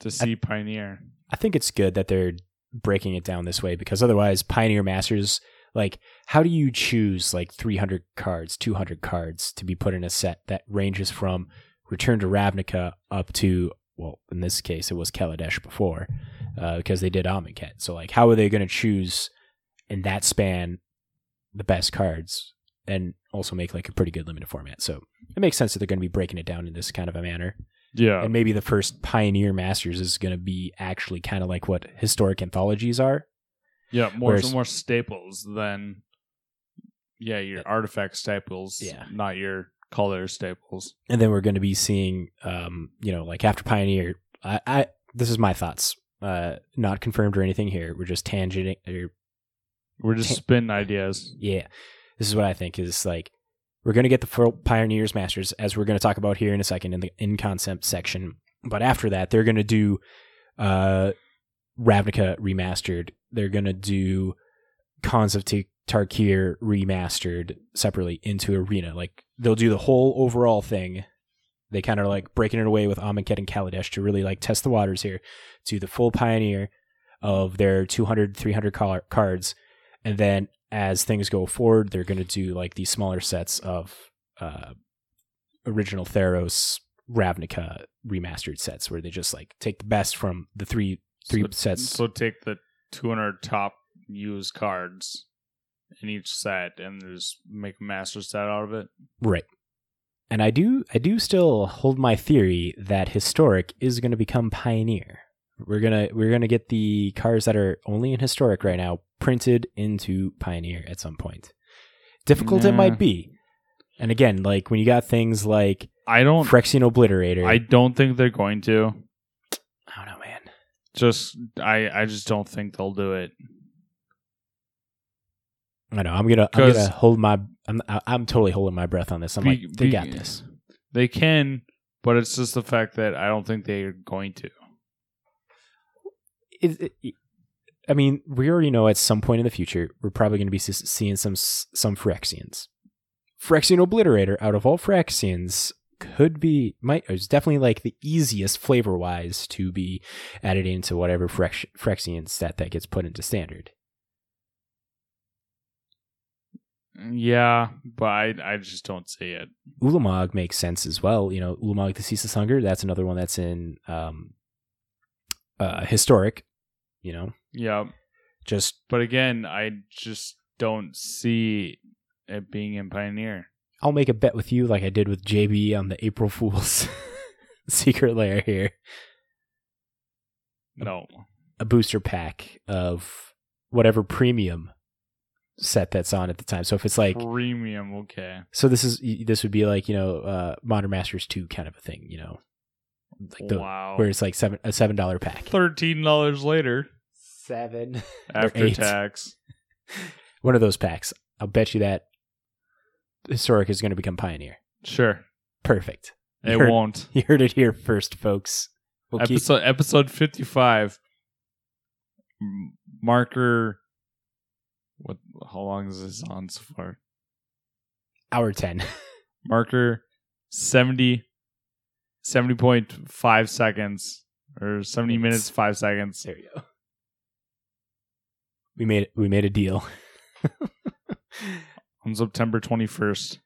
to see Pioneer. I think it's good that they're breaking it down this way because otherwise, Pioneer Masters, like, how do you choose like 300 cards, 200 cards to be put in a set that ranges from Return to Ravnica up to, well, in this case, it was Kaladesh before uh, because they did Amonkhet. So, like, how are they going to choose in that span the best cards and also make like a pretty good limited format? So, it makes sense that they're going to be breaking it down in this kind of a manner Yeah, and maybe the first Pioneer Masters is going to be actually kind of like what historic anthologies are. Yeah, more whereas- more staples than yeah your artifact staples. Yeah. not your color staples. And then we're going to be seeing, um, you know, like after Pioneer, I, I this is my thoughts, uh, not confirmed or anything here. We're just tangenting, or We're just spinning ideas. yeah, this is what I think is like. We're going to get the full Pioneers Masters as we're going to talk about here in a second in the in concept section. But after that, they're going to do uh, Ravnica remastered. They're going to do Khans of T- Tarkir remastered separately into Arena. Like they'll do the whole overall thing. They kind of like breaking it away with Amonkhet and Kaladesh to really like test the waters here to the full Pioneer of their 200, 300 car- cards. And then as things go forward, they're going to do like these smaller sets of uh, original Theros Ravnica remastered sets where they just like take the best from the three three so, sets. So take the 200 top used cards in each set and just make a master set out of it. Right. And I do I do still hold my theory that historic is going to become pioneer. We're going to we're going to get the cards that are only in historic right now printed into pioneer at some point. Difficult it might be. And again, like when you got things like I don't. Phyrexian Obliterator. I don't think they're going to. I don't know, man. Just I. I just don't think they'll do it. I know. I'm gonna. I'm gonna hold my. I'm. I'm totally holding my breath on this. I'm Be- like, they be- got this. They can, but it's just the fact that I don't think they're going to. It, it, I mean, we already know at some point in the future we're probably going to be seeing some some Phyrexians. Phyrexian Obliterator out of all Phyrexians could be might is definitely like the easiest flavor wise to be added into whatever Phyrex- Phyrexian set that gets put into standard. Yeah, but I. I just don't see it. Ulamog makes sense as well. You know, Ulamog the Ceaseless Hunger, that's another one that's in um, uh, historic. You know, Yeah, just but again, I just don't see it being in Pioneer. I'll make a bet with you, like I did with JB on the April Fool's secret layer here. No. A booster pack of whatever premium set that's on at the time. So if it's like, Premium, okay. so this is this would be like you know, uh, Modern Masters two kind of a thing. You know, like the, wow. where it's like seven a seven dollar pack. Thirteen dollars later Seven after tax. One of those packs. I'll bet you that historic is going to become pioneer. Sure. Perfect. It You heard- won't. You heard it here first, folks. We'll keep- episode episode fifty five. Marker. What? How long is this on so far? hour ten. Marker 70 70.5 seconds or 70 Minutes. minutes 5 seconds. There you go. We made it, we made a deal. on September 21st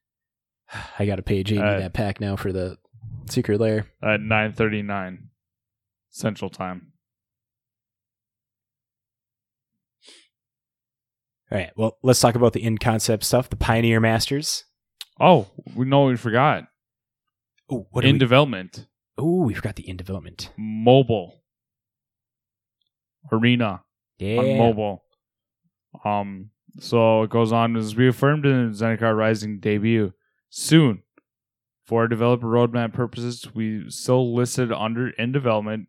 I got to pay Uh, that pack now for the secret lair. at 9:39 Central Time. All right. Well, let's talk about the in concept stuff. The Pioneer Masters. Oh, we know we forgot. Oh, what in we? development, oh, we forgot the in development. mobile arena Yeah. on mobile. Um, so it goes on as reaffirmed in Zendikar Rising debut soon. For developer roadmap purposes, we still listed under in development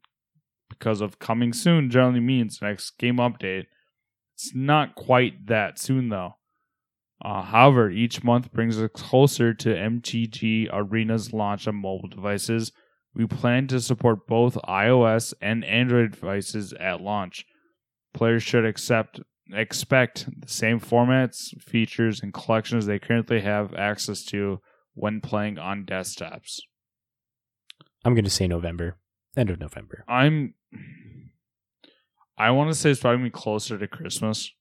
because of coming soon generally means next game update. It's not quite that soon though. Uh, however, each month brings us closer to MTG Arena's launch on mobile devices. We plan to support both iOS and Android devices at launch. Players should accept expect the same formats, features, and collections they currently have access to when playing on desktops. I'm going to say November. End of November. I'm I want to say it's probably closer to Christmas.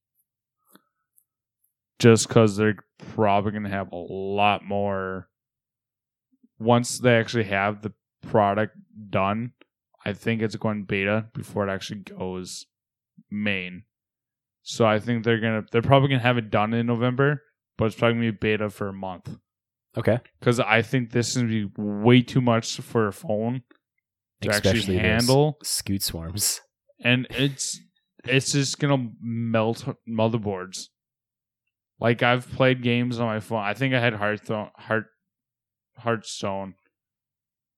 Just because they're probably going to have a lot more. Once they actually have the product done, I think it's going beta before it actually goes main. So I think they're gonna they're probably gonna have it done in November, but it's probably gonna be beta for a month. Okay. Because I think this is gonna be way too much for a phone to actually Especially those handle Scute swarms. and it's it's just gonna melt motherboards. Like I've played games on my phone. I think I had Hearthstone, Heart, Hearthstone,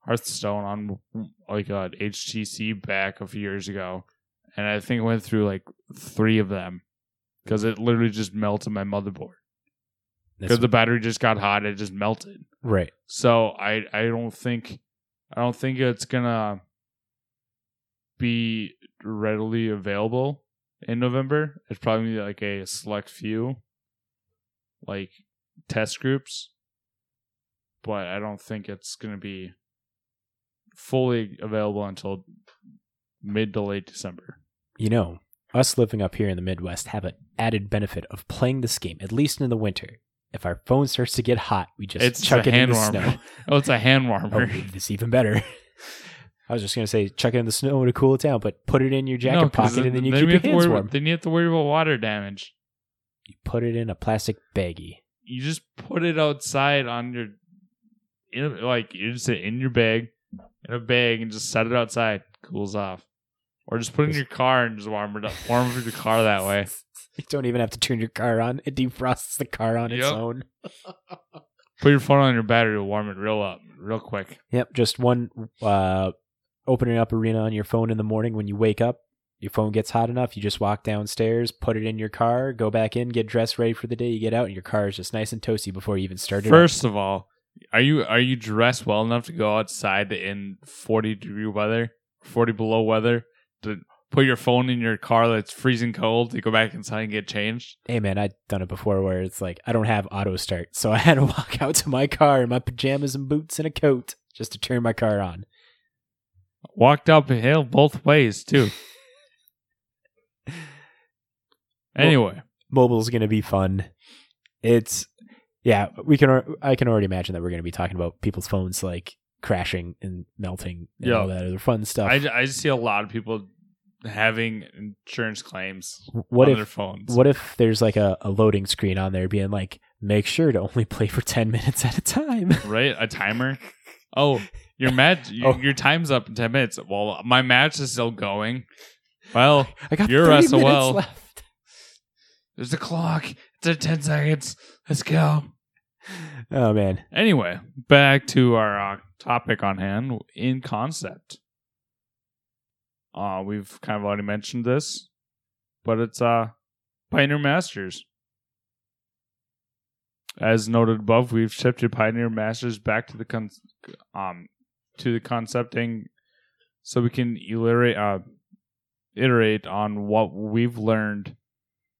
Hearthstone on like uh, HTC back a few years ago, and I think I went through like three of them because it literally just melted my motherboard because the battery just got hot. It just melted. right. So I I don't think I don't think it's gonna be readily available in November. It's probably gonna be like a select few like test groups. But I don't think it's gonna be fully available until mid to late December. You know, us living up here in the Midwest have an added benefit of playing this game, at least in the winter. If our phone starts to get hot, we just It's chuck it in the warmer. snow. Oh, it's a hand Oh, warmer. it's even better. I was just gonna say chuck it in the snow to cool it down, but put it in your jacket No, pocket and then you we keep your hands worry- warm. Then you have to worry about water damage. You put it in a plastic baggie. you just put it outside on your in, like you just sit in your bag in a bag and just set it outside cools off or just put it in your car and just warm it up warm up your car that way You don't even have to turn your car on. It defrosts the car on its Yep. own. put your phone on your battery to warm it real up real quick Yep, just one uh opening up arena on your phone in the morning when you wake up. Your phone gets hot enough, you just walk downstairs, put it in your car, go back in, get dressed ready for the day, you get out and your car is just nice and toasty before you even start it. up. first of all are you are you dressed well enough to go outside in 40 degree weather 40 below weather to put your phone in your car that's freezing cold to go back inside and get changed Hey man, I've done it before where it's like I don't have auto start, so I had to walk out to my car in my pajamas and boots and a coat just to turn my car on. Walked up a hill both ways too. anyway, Mobile's gonna be fun. It's yeah, we can. I can already imagine that we're gonna be talking about people's phones like crashing and melting and all that other fun stuff. I, I see a lot of people having insurance claims what on if their phones. what if there's like a, a loading screen on there being like, make sure to only play for ten minutes at a time. right? A timer. Oh, your match. Your, Oh. your time's up in ten minutes. Well, my match is still going. Well, I got You're 30 SOL. minutes left. there's a clock. It's at ten seconds. Let's go. Oh man, Anyway, back to our uh, topic on hand in concept. Uh, we've kind of already mentioned this, but it's uh, Pioneer Masters. As noted above, we've shifted Pioneer Masters back to the con- um to the concepting, so we can iterate uh, iterate on what we've learned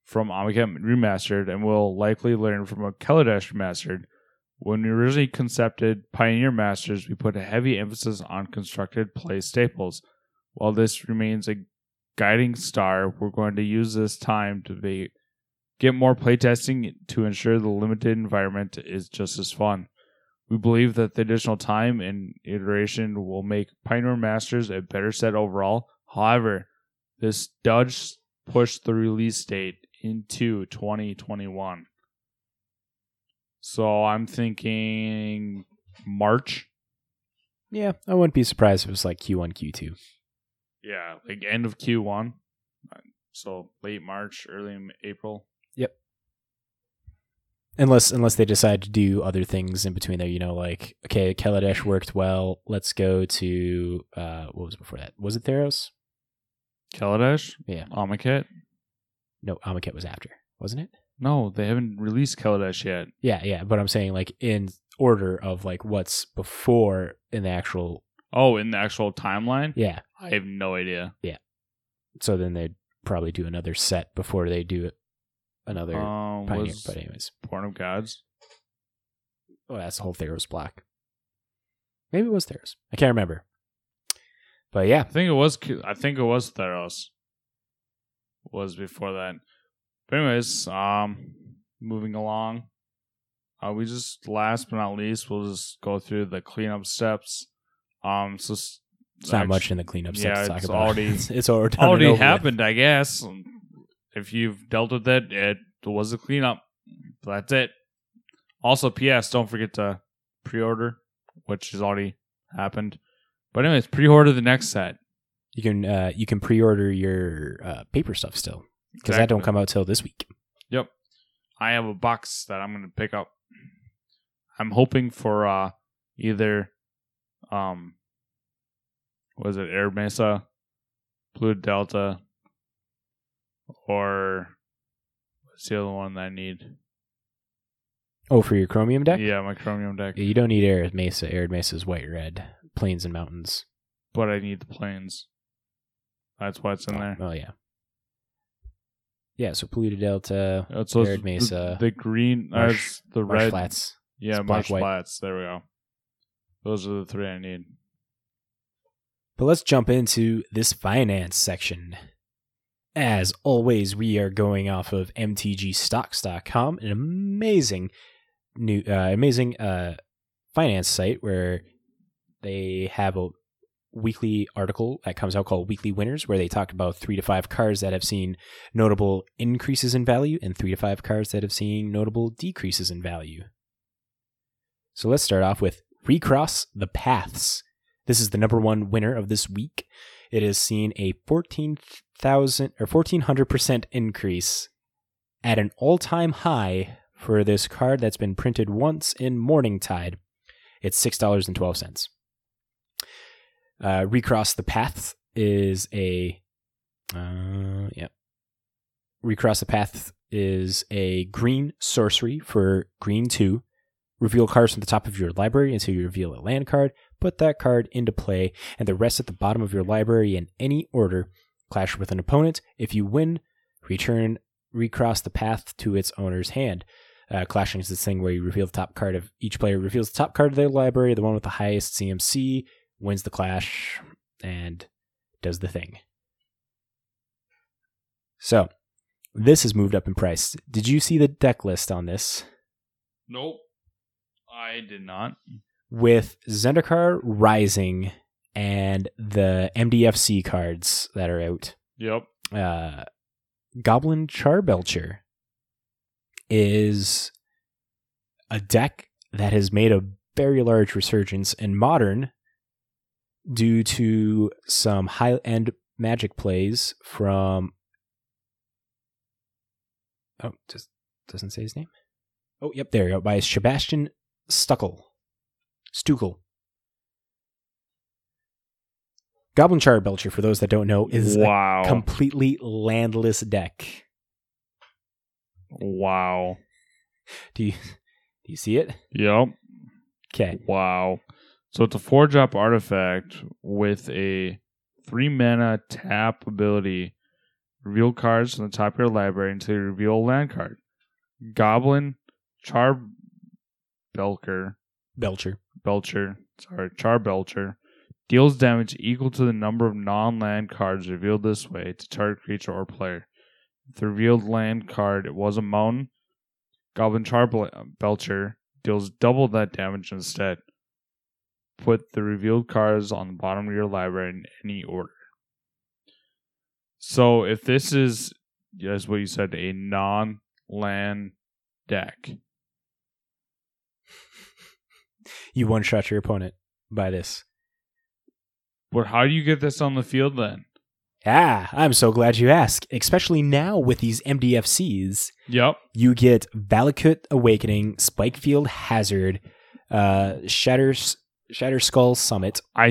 from Amonkhet Remastered, and we'll likely learn from a Kaladesh Remastered. When we originally concepted Pioneer Masters, we put a heavy emphasis on constructed play staples. While this remains a guiding star, we're going to use this time to be, get more playtesting to ensure the limited environment is just as fun. We believe that the additional time and iteration will make Pioneer Masters a better set overall. However, this does push the release date into 2021. So I'm thinking March. Yeah, I wouldn't be surprised if it was like Q1, Q2. Yeah, like end of Q1. So late March, early April. Yep. Unless unless they decide to do other things in between there, you know, like okay, Kaladesh worked well. Let's go to uh what was before that? Was it Theros? Kaladesh? Yeah. Amonkhet? No, Amonkhet was after, wasn't it? No, they haven't released Kaladesh yet. Yeah, yeah. But I'm saying like in order of like what's before in the actual Oh, in the actual timeline? yeah. I have no idea. Yeah. So then they'd probably do another set before they do another Um, Pioneer. But anyways, Born of Gods? oh, that's the whole Theros block. Maybe it was Theros. I can't remember. But yeah, I think it was. I think it was Theros. Was before that. But anyways, um, moving along. Uh, we just last but not least, we'll just go through the cleanup steps. Um, so s- it's not actu- much in the cleanup yeah, to talk it's about. already- it's, it's already, already over with. happened, I guess. If you've dealt with it, it was a cleanup. That's it. Also, P.S. Don't forget to pre-order, which has already happened. But anyways, pre-order the next set. You can uh, you can pre-order your uh, paper stuff still because that don't come out till this week. Yep. I have a box that I'm gonna pick up. I'm hoping for uh either um was it Arid Mesa, Blue Delta, or what's the other one that I need? Oh, for your Chromium deck? Yeah, my Chromium deck. You don't need Arid Mesa. Arid Mesa is white red. Plains and mountains. But I need the planes. That's why it's in oh, there. Oh yeah. Yeah, so Polluted Delta, Uh, it's Arid Mesa, the, green, uh, Marsh- the Marsh red, Flats. yeah, it's black, Marsh white. Flats. There we go. Those are the three I need. But let's jump into this finance section. As always, we are going off of mtgstocks.com, an amazing new uh, amazing uh, finance site where they have a weekly article that comes out called Weekly Winners, where they talk about three to five cars that have seen notable increases in value and three to five cars that have seen notable decreases in value. So let's start off with Recross the Paths. This is the number one winner of this week. It has seen a 14,000 or 1400% increase at an all-time high for this card that's been printed once in Morningtide. It's $6.12. Uh, Recross the Path is a uh, yeah. Recross the Path is a green sorcery for green 2. Reveal cards from the top of your library until you reveal a land card put that card into play, and the rest at the bottom of your library in any order. Clash with an opponent. If you win, return recross the path to its owner's hand. Uh, clashing is this thing where you reveal the top card of each player reveals the top card of their library. The one with the highest CMC wins the clash and does the thing. So, this has moved up in price. Did you see the deck list on this? Nope. I did not. with Zendikar Rising and the MDFC cards that are out, Yep. uh, Goblin Charbelcher is a deck that has made a very large resurgence in modern due to some high end magic plays from. Oh, just doesn't say his name. Oh, yep, there you go. By Sebastian Stuckel. Stukel. Goblin Charbelcher, for those that don't know, is wow. a completely landless deck. wow. Do you do you see it? Yep. Okay. Wow. So it's a four drop artifact with a three mana tap ability. Reveal cards from the top of your library until you reveal a land card. Goblin Char Belker Belcher. Belcher, sorry, Char Belcher, deals damage equal to the number of non land cards revealed this way to target creature or player. If the revealed land card was a mountain, Goblin Char Belcher deals double that damage instead. Put the revealed cards on the bottom of your library in any order. So if this is as what you said. A non-land deck. You one shot your opponent by this. But how do you get this on the field then? Ah, I'm so glad you asked. Especially now with these MDFCs, Yep. you get Valakut Awakening, Spikefield Hazard, uh, Shatter Shatter Skull Summit. I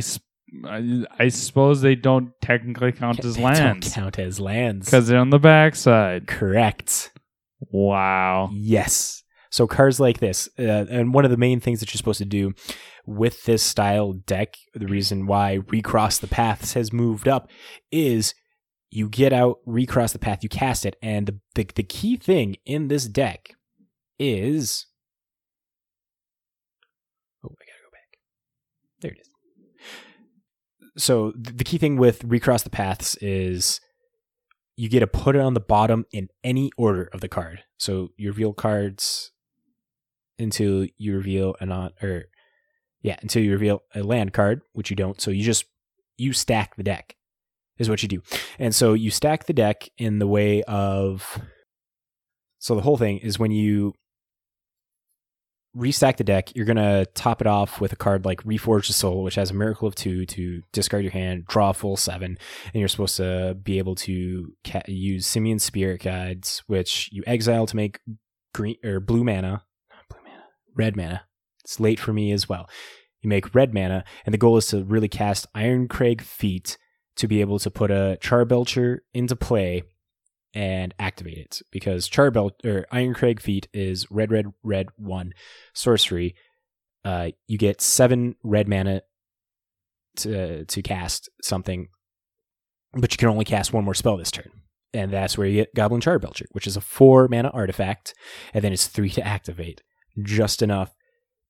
suppose they don't technically count as They lands Don't count as lands. because they're on the backside. correct. Wow. Yes. So cards like this, uh, and one of the main things that you're supposed to do with this style deck, the reason why Recross the Paths has moved up is you get out, recross the path, you cast it, and the, the, the key thing in this deck is. Oh, I gotta go back. There it is. So the key thing with recross the paths is you get to put it on the bottom in any order of the card. So you reveal cards until you reveal a not or yeah, until you reveal a land card, which you don't. So you just you stack the deck is what you do. And so you stack the deck in the way of so the whole thing is when you restack the deck, you're gonna top it off with a card like Reforge the Soul, which has a Miracle of Two to discard your hand, draw a full seven, and you're supposed to be able to ca- use Simian Spirit Guides, which you exile to make green or blue mana, not blue mana, red mana. It's late for me as well. You make red mana, and the goal is to really cast Irencrag Feat to be able to put a Charbelcher into play and activate it because Charbel or Irencrag Feat is red, red, red one sorcery. Uh, you get seven red mana to to cast something, but you can only cast one more spell this turn, and that's where you get Goblin Charbelcher, which is a four mana artifact, and then it's three to activate, just enough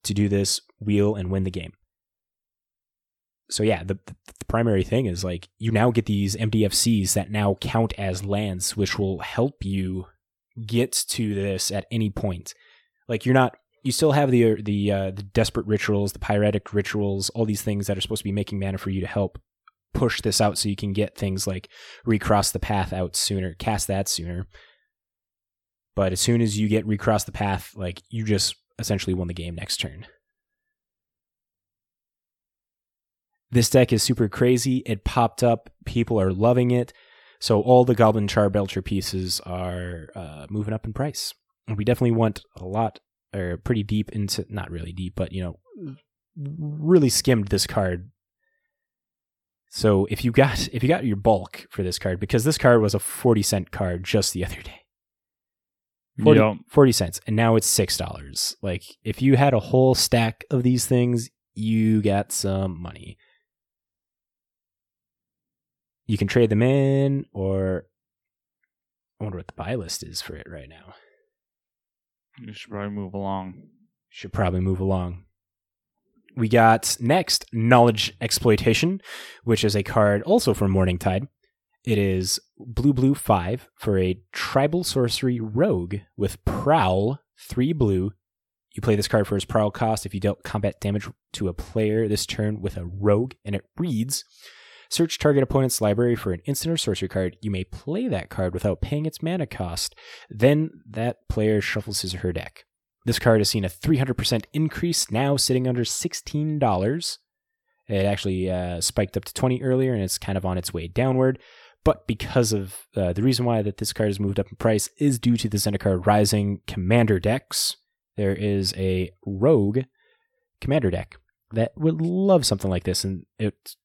to do this wheel and win the game. So yeah, the, the primary thing is like you now get these MDFCs that now count as lands, which will help you get to this at any point. Like you're not, you still have the the uh, the desperate rituals, the pyretic rituals, all these things that are supposed to be making mana for you to help push this out, so you can get things like recross the path out sooner, cast that sooner. But as soon as you get recross the path, like you just essentially won the game next turn. This deck is super crazy. It popped up. People are loving it. So all the Goblin Charbelcher pieces are uh, moving up in price. And we definitely want a lot, or pretty deep into, not really deep, but you know, really skimmed this card. So if you got if you got your bulk for this card, because this card was a forty cent card just the other day. 40, Yep. 40 cents and now it's six dollars like if you had a whole stack of these things you got some money you can trade them in or i wonder what the buy list is for it right now. You should probably move along. should probably move along. We got next knowledge exploitation which is a card also from Morningtide. It is blue blue 5 for a tribal sorcery rogue with prowl 3 blue. You play this card for its prowl cost if you dealt combat damage to a player this turn with a rogue and it reads search target opponent's library for an instant or sorcery card you may play that card without paying its mana cost then that player shuffles his or her deck this card has seen a 300% increase, now sitting under $16. It actually uh, spiked up to 20 earlier and it's kind of on its way downward. But because of uh, the reason why that this card has moved up in price is due to the Zendikar Rising Commander decks. There is a Rogue Commander deck that would love something like this, and it's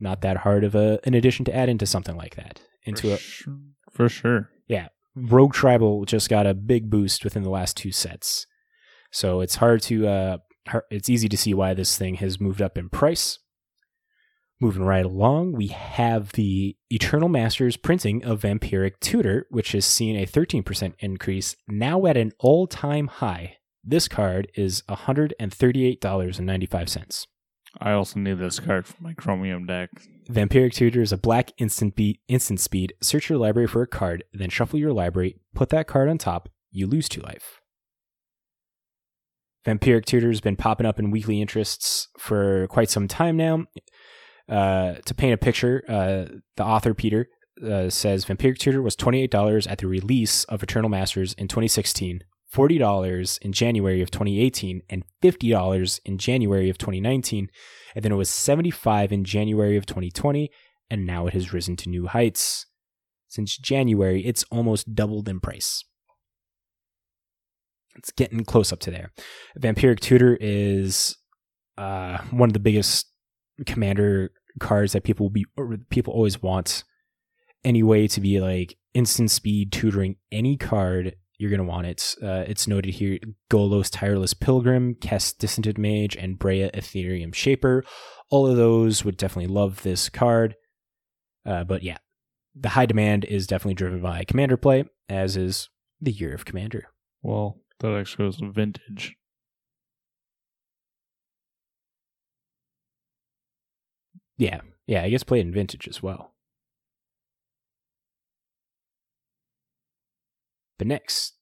not that hard of a, an addition to add into something like that. Into for a sure. for sure. Yeah, Rogue Tribal just got a big boost within the last two sets. So it's hard to uh it's easy to see why this thing has moved up in price. Moving right along, we have the Eternal Masters printing of Vampiric Tutor, which has seen a 13% increase, now at an all-time high. This card is $138.95. I also need this card for my Chromium deck. Vampiric Tutor is a black instant beat, instant speed. Search your library for a card, then shuffle your library, put that card on top, you lose two life. Vampiric Tutor has been popping up in weekly interests for quite some time now. Uh, to paint a picture, uh, the author Peter uh, says Vampiric Tutor was $28 at the release of Eternal Masters in 2016, $40 in January of 2018, and $50 in January of 2019. And then it was 75 in January of 2020, and now it has risen to new heights. Since January, it's almost doubled in price. It's getting close up to there. Vampiric Tutor is uh, one of the biggest commander cards that people will be people always want any way to be like instant speed tutoring any card you're going to want it. Uh, it's noted here Golos Tireless Pilgrim, Kess Dissident Mage, and Breya Etherium Shaper. All of those would definitely love this card. Uh, but yeah, the high demand is definitely driven by commander play, as is the Year of Commander. Well, that actually was vintage. Yeah, yeah, I guess played in vintage as well. But next,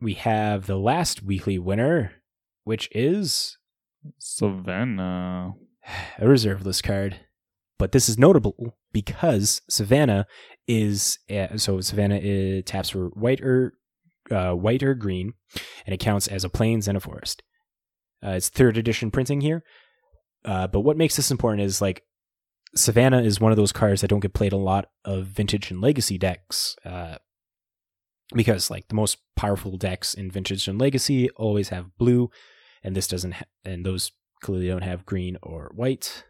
we have the last weekly winner, which is Savannah. A reserve list card. But this is notable because Savannah is uh, so Savannah is, taps for white or uh, white or green, and it counts as a plains and a forest. Uh, it's third edition printing here. Uh, but what makes this important is like Savannah is one of those cards that don't get played a lot of vintage and legacy decks. Because like the most powerful decks in vintage and legacy always have blue, and this doesn't, ha- and those clearly don't have green or white.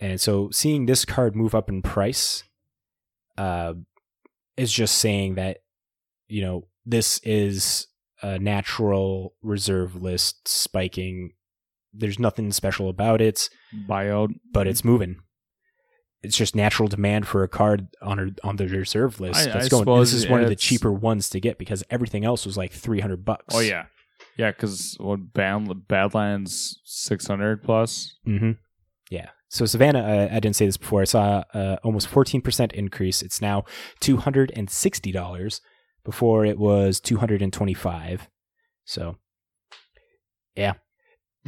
And so seeing this card move up in price uh, is just saying that, you know, this is a natural reserve list spiking. There's nothing special about it. Buyout. But it's moving. It's just natural demand for a card on a, on the reserve list. I- that's I going. suppose This is one of the cheaper ones to get because everything else was like three hundred bucks. Oh yeah, yeah. Because what Bad Badlands six hundred plus. Mm-hmm. Yeah. So Savannah, uh, I didn't say this before. I saw uh, almost 14% increase. It's now $260. Before it was 225. So, yeah,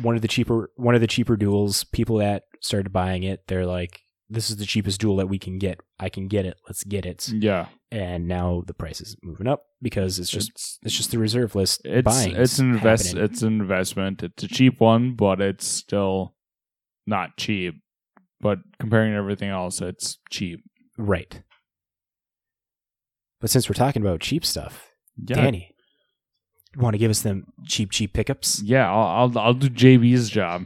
one of the cheaper one of the cheaper duels. People that started buying it, they're like, "This is the cheapest duel that we can get. I can get it. Let's get it." Yeah, And now the price is moving up because it's just it's it's just the reserve list it's buying. it's an invest happening. it's an investment. It's a cheap one, but it's still not cheap. But comparing to everything else, it's cheap. right. But since we're talking about cheap stuff, Yeah, Danny, want to give us them cheap, cheap pickups? yeah. I'll, I'll I'll do JB's job.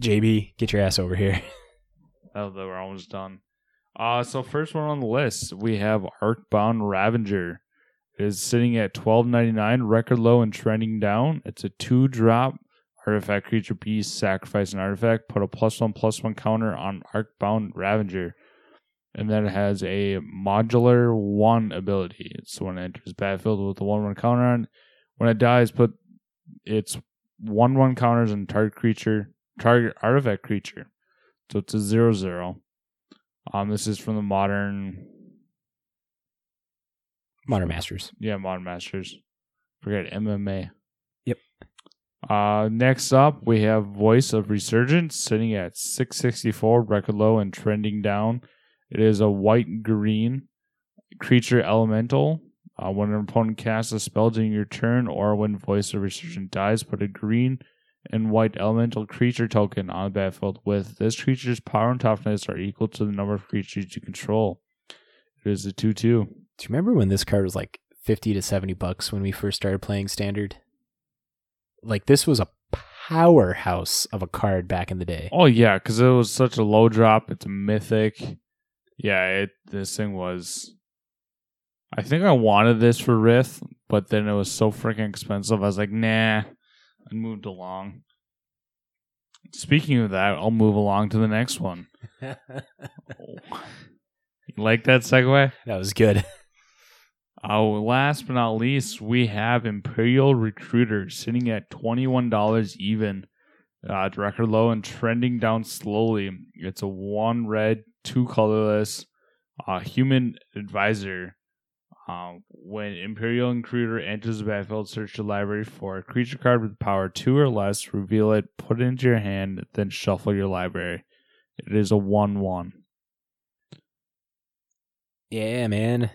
JB, get your ass over here. Oh, were almost done. Uh so first one on the list, we have Arcbound Ravenger. It is sitting at twelve ninety nine, record low and trending down. It's a two drop artifact creature beast, sacrifice an artifact, put a plus one plus one counter on Arcbound Ravenger. And then it has a modular one ability. It's when it enters battlefield with a one one counter on. When it dies, put its one one counters on target creature target artifact creature. So it's a zero zero. Um, this is from the modern, Modern Masters. yeah, modern masters. Forget MMA. Yep. Uh, next up we have Voice of Resurgence sitting at six sixty four, record low and trending down. It is a white green creature elemental. Uh, when an opponent casts a spell during your turn, or when Voice of Resurgence dies, put a green and white elemental creature token on the battlefield with this creature's power and toughness are equal to the number of creatures you control. It is a 2 2. Do you remember when this card was like 50 to 70 bucks when we first started playing Standard? Like, this was a powerhouse of a card back in the day. Oh, yeah, because it was such a low drop. It's a mythic. Yeah, it this thing was. I think I wanted this for Rith, but then it was so freaking expensive. I was like, nah, and moved along. Speaking of that, I'll move along to the next one. You like that segue? that was good. Uh, last but not least, we have Imperial Recruiter sitting at $21 even. Uh, record low and trending down slowly. It's a one red, two colorless uh, human advisor. Um, when Imperial Recruiter enters the battlefield, search the library for a creature card with power two or less, reveal it, put it into your hand, then shuffle your library. It is a 1 1. Yeah, man.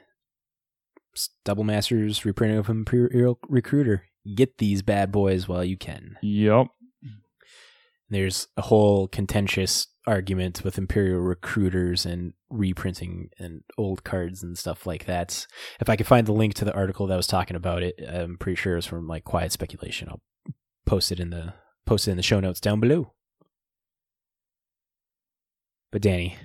Double Masters reprinting of Imperial Recruiter. Get these bad boys while you can. Yep. There's a whole contentious argument with Imperial recruiters and reprinting and old cards and stuff like that. If I could find the link to the article that was talking about it, I'm pretty sure it's from like Quiet Speculation. I'll post it in the post it in the show notes down below. But Danny,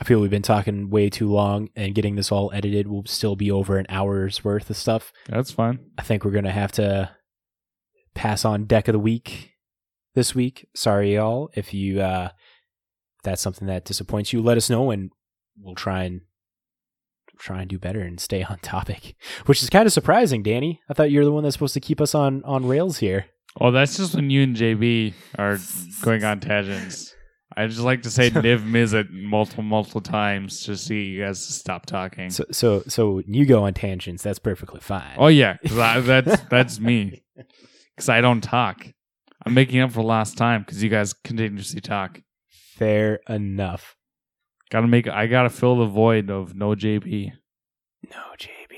I feel we've been talking way too long, and getting this all edited will still be over an hour's worth of stuff. That's fine. I think we're gonna have to pass on deck of the week this week. Sorry, y'all. If you uh, that's something that disappoints you, let us know, and we'll try and try and do better and stay on topic. Which is kind of surprising, Danny. I thought you're the one that's supposed to keep us on on rails here. Oh, that's just when you and JB are going on tangents. I just like to say Niv Mizzet multiple, multiple times to see you guys stop talking. So, so, so you go on tangents, that's perfectly fine. oh yeah, I, that's that's me. Because I don't talk. I'm making up for last time because you guys continuously talk. Fair enough. Gotta make. I gotta fill the void of no JB. No, JB.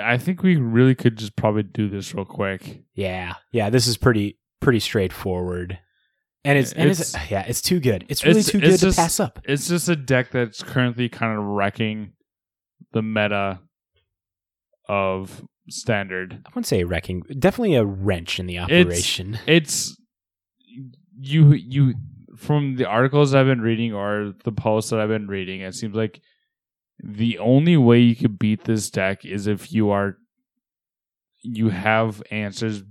I, I think we really could just probably do this real quick. Yeah, yeah. This is pretty pretty straightforward, and it's and it's, It's- yeah, it's too good. It's really it's- too good it's to just- pass up. It's just a deck that's currently kind of wrecking the meta of standard. I wouldn't say wrecking. Definitely a wrench in the operation. It's you you from the articles I've been reading or the posts that I've been reading, it seems like the only way you could beat this deck is if you are you have answers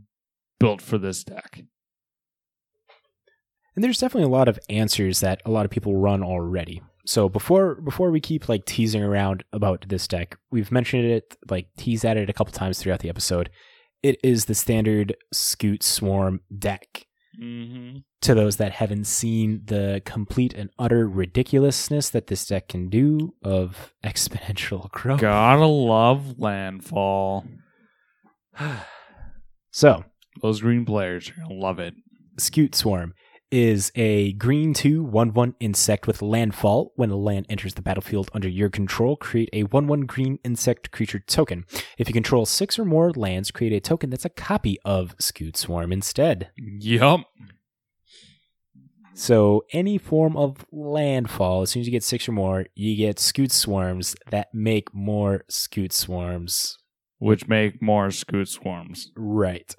built for this deck. And there's definitely a lot of answers that a lot of people run already. So before before we keep like teasing around about this deck, we've mentioned it like teased at it a couple times throughout the episode. It is the standard Scute Swarm deck. Mm-hmm. To those that haven't seen the complete and utter ridiculousness that this deck can do of exponential growth. Gotta love landfall. So Those green players are gonna love it. Scute Swarm is a green 2 1 1 insect with landfall. When a land enters the battlefield under your control, create a 1 1 green insect creature token. If you control six or more lands, create a token that's a copy of Scute Swarm instead. Yup. So, any form of landfall, as soon as you get six or more, you get Scute Swarms that make more Scute Swarms. Which make more scute swarms. Right.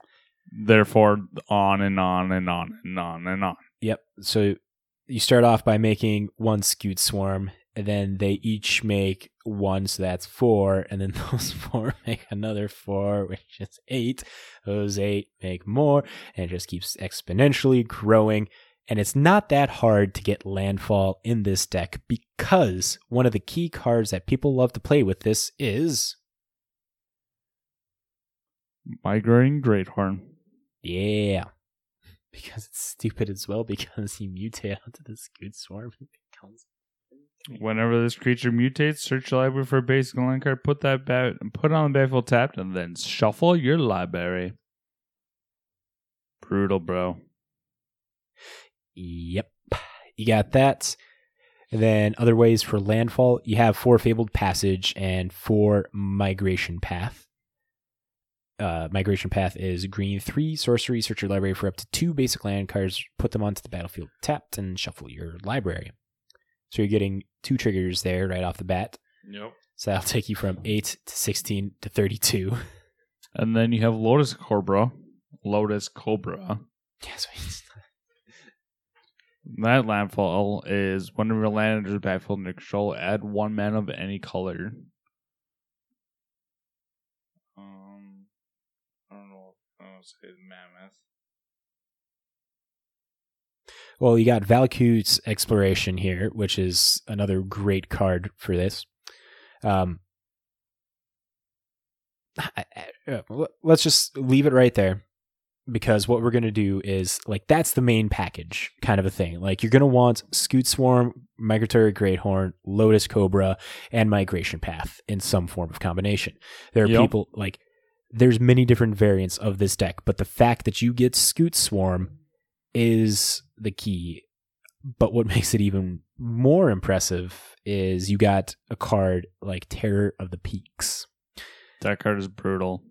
Therefore, on and on and on and on and on. Yep. So you start off by making one scute swarm, and then they each make one, so that's four, and then those four make another four, which is eight. Those eight make more, and it just keeps exponentially growing. And it's not that hard to get landfall in this deck because one of the key cards that people love to play with this is Migrating Greathorn. Yeah. Because it's stupid as well because you mutate onto this good swarm and becomes Whenever this creature mutates, search your library for a basic land card, put that bat put it on the battlefield tapped, and then shuffle your library. Brutal, bro. Yep. You got that. And then other ways for landfall, you have four fabled passage and four migration path. Uh, migration path is green three sorcery. Search your library for up to two basic land cards. Put them onto the battlefield tapped and shuffle your library. So you're getting two triggers there right off the bat. Yep. So that'll take you from eight to sixteen to thirty-two. And then you have Lotus Cobra. Lotus Cobra. Yes. That landfall is whenever your land enters battlefield under control, add one man of any color. Um, I don't know if I want to say mammoth. Well, you got Valku's Exploration here, which is another great card for this. Um, I- I- uh, let's just leave it right there because what we're going to do is like that's the main package kind of a thing. Like you're going to want Scute Swarm, Migratory Great Horn, Lotus Cobra, and Migration Path in some form of combination. There are Yep. people like there's many different variants of this deck, but the fact that you get Scute Swarm is the key. But what makes it even more impressive is you got a card like Terror of the Peaks. That card is brutal.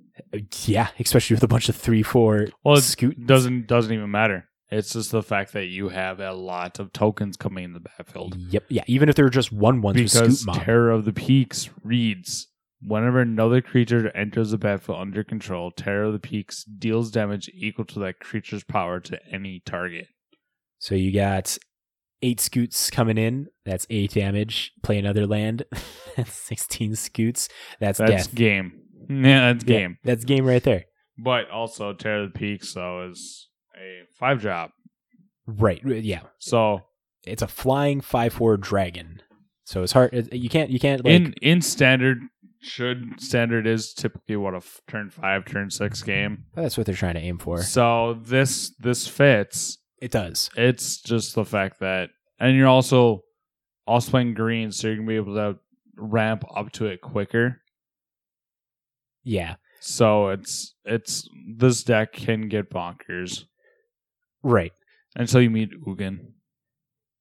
Yeah, especially with a bunch of three, four. Well, it scoot doesn't doesn't even matter. It's just the fact that you have a lot of tokens coming in the battlefield. Yep. Yeah. Even if they're just one with because. Terror of the Peaks reads whenever another creature enters the battlefield under control, Terror of the Peaks deals damage equal to that creature's power to any target. so you got eight scutes coming in. That's eight damage. Play another land. that's sixteen scutes. That's, That's death. game. Yeah, that's Yeah, game. that's game right there. But also Terror of the Peaks though is a five drop. Right. Yeah. So It's a flying five four dragon. So it's hard. You can't. You can't like. in in standard should standard is typically what a f- turn five, turn six game. that's what they're trying to aim for. So this this fits. It does. It's just the fact that, and you're also also playing green, so you're gonna be able to ramp up to it quicker. Yeah. So it's it's this deck can get bonkers Right. until you meet Ugin.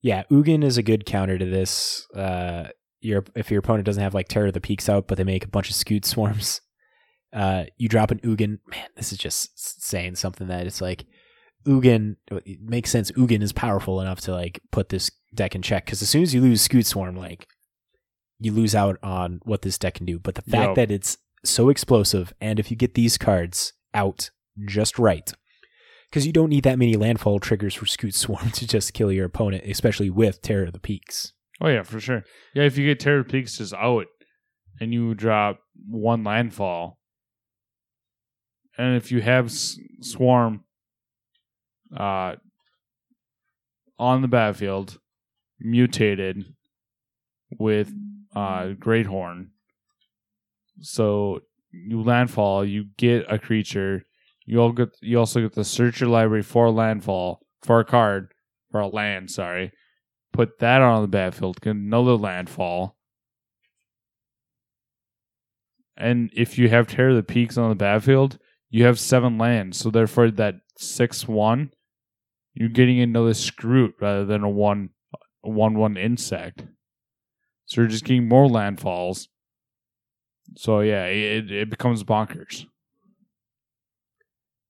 Yeah. Ugin is a good counter to this. Uh, your if your opponent doesn't have like Terror of the Peaks out, but they make a bunch of Scute swarms, uh, you drop an Ugin. Man, this is just saying something that it's like Ugin. It makes sense. Ugin is powerful enough to like put this deck in check because as soon as you lose Scute Swarm, like you lose out on what this deck can do. But the fact that it's so explosive, and if you get these cards out just right, because you don't need that many landfall triggers for Scute Swarm to just kill your opponent, especially with Terror of the Peaks. Oh yeah, for sure. Yeah, if you get Terror Peaks just out and you drop one landfall, and if you have S- Swarm uh, on the battlefield, mutated with uh, Great Horn, so you landfall, you get a creature. You all get. You also get to search your library for landfall for a card for a land. Sorry put that on the battlefield, get another landfall. And if you have Terror the Peaks on the battlefield, you have seven lands. So therefore that six one, you're getting another Scute rather than a one one one insect. So you're just getting more landfalls. So yeah, it it becomes bonkers.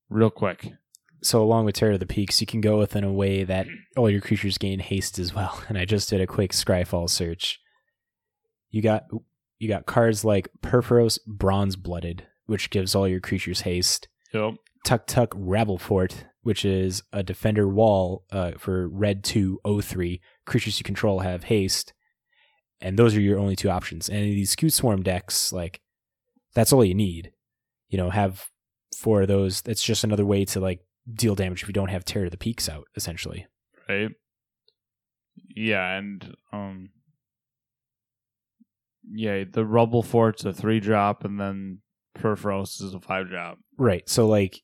Real quick. So along with Terror of the Peaks, you can go with in a way that all your creatures gain haste as well. And I just did a quick Scryfall search. You got you got cards like Purphoros Bronze Blooded, which gives all your creatures haste. Yep. Tuktuk Rubblefort, which is a defender wall uh, for red 2 03. Creatures you control have haste. And those are your only two options. And these Scute Swarm decks, like, that's all you need. You know, have four of those. That's just another way to, like, deal damage if you don't have tear of the Peaks out, essentially. right? Yeah, and um, yeah, the Rubble Fort's a three drop, and then Purphoros is a five drop. Right. So, like,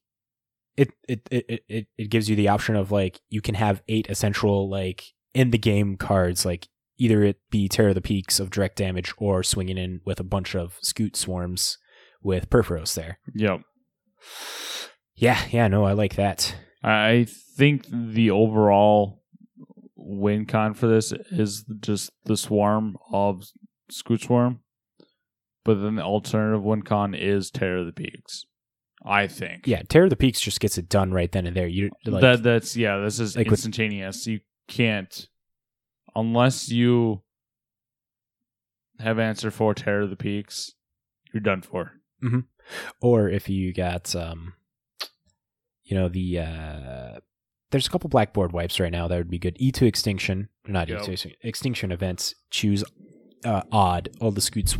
it, it, it, it, it gives you the option of, like, you can have eight essential, like, in the game cards, like, either it be tear of the Peaks of direct damage or swinging in with a bunch of Scute Swarms with Purphoros there. Yep. Yeah, yeah, no, I like that. I think the overall win con for this is just the swarm of Scute Swarm, but then the alternative win con is Terror of the Peaks. I think. Yeah, Terror of the Peaks just gets it done right then and there. You like that that's yeah. This is like with- instantaneous. you can't unless you have answer for Terror of the Peaks. You're done for. or if you got um you know the uh there's a couple blackboard wipes right now that would be good. E2 extinction, not Yep. E to extinction, extinction events. Choose uh, odd. All the scoots,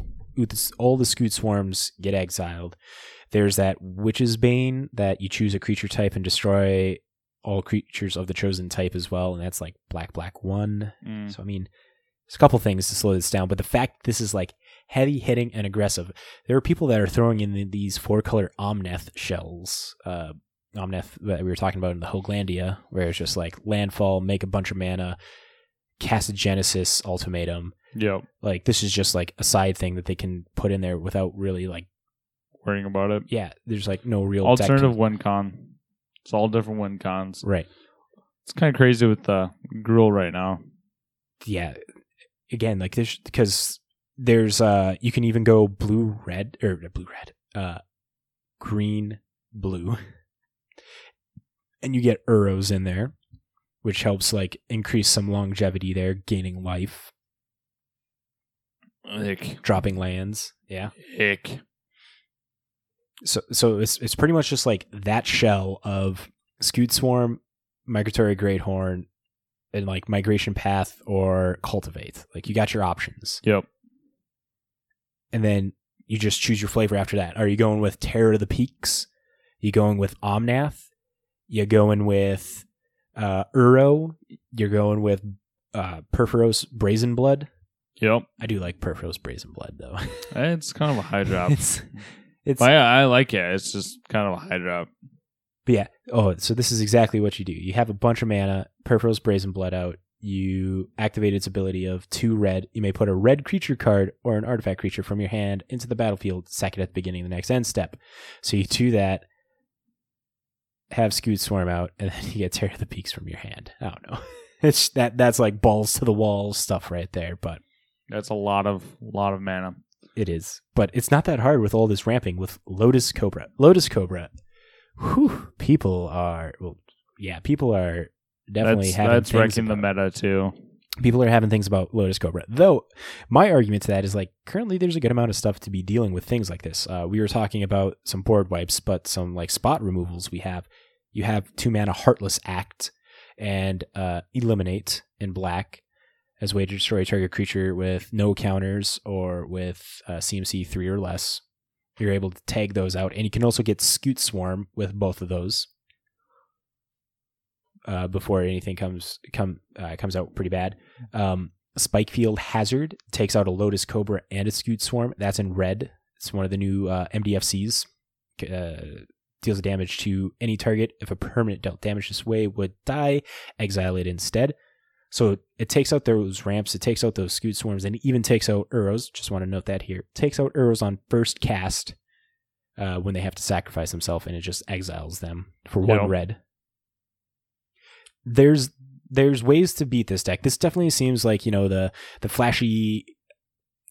all the scoot swarms get exiled. There's that witch's bane that you choose a creature type and destroy all creatures of the chosen type as well, and that's like black black one. Mm. So I mean, there's a couple things to slow this down, but the fact this is like heavy hitting and aggressive. There are people that are throwing in these four color Omnath shells. Uh, Omnath that we were talking about in the Hoglandia, where it's just like landfall, make a bunch of mana, cast a Genesis ultimatum. Yep. Like this is just like a side thing that they can put in there without really like Worrying about it. yeah. There's like no real Alternative win con. It's all different win cons. right. It's kind of crazy with the Gruul right now. Yeah. Again, like this because there's uh you can even go blue red or blue red uh green blue and you get Uros in there which helps like increase some longevity there gaining life Ick. dropping lands yeah Ick. so so it's it's pretty much just like that shell of Scute Swarm, Migratory Great Horn, and like Migration Path or Cultivate. Like you got your options, Yep. and then you just choose your flavor after that. Are you going with Terror to the Peaks? You going with Omnath? You're going with uh, Uro? You're going with uh, Purphoros Brazen Blood? Yep. I do like Purphoros Brazen Blood though. It's kind of a high drop. it's it's I, I like it. It's just kind of a high drop. But yeah. Oh, so this is exactly what you do. You have a bunch of mana, Purphoros Brazen Blood out. You activate its ability of two red. You may put a red creature card or an artifact creature from your hand into the battlefield, sack it at the beginning of the next end step. So you do that, have Scute Swarm out, and then you get Tear of the Peaks from your hand. I don't know. It's that that's like balls to the wall stuff right there, but That's a lot of lot of mana. it is. But it's not that hard with all this ramping with Lotus Cobra. Lotus Cobra. Whew, people are well yeah, people are definitely that's having that's wrecking the meta too. People are having things about Lotus Cobra. Though my argument to that is like currently there's a good amount of stuff to be dealing with things like this. Uh, we were talking about some board wipes, but some like spot removals we have. You have two mana Heartless Act and uh, Eliminate in black as way to destroy a target creature with no counters or with uh, CMC three or less. You're able to tag those out, and you can also get Scute Swarm with both of those. Uh, before anything comes come uh, comes out pretty bad. Um, Spikefield Hazard takes out a Lotus Cobra and a Scute Swarm. That's in red. It's one of the new uh, MDFCs. Uh, deals damage to any target. If a permanent dealt damage this way would die, exile it instead. So it takes out those ramps, it takes out those Scute Swarms, and even takes out Uros. Just want to note that here. takes out Uros on first cast uh, when they have to sacrifice themselves, and it just exiles them for one Yep. red. There's there's ways to beat this deck. This definitely seems like you know the the flashy.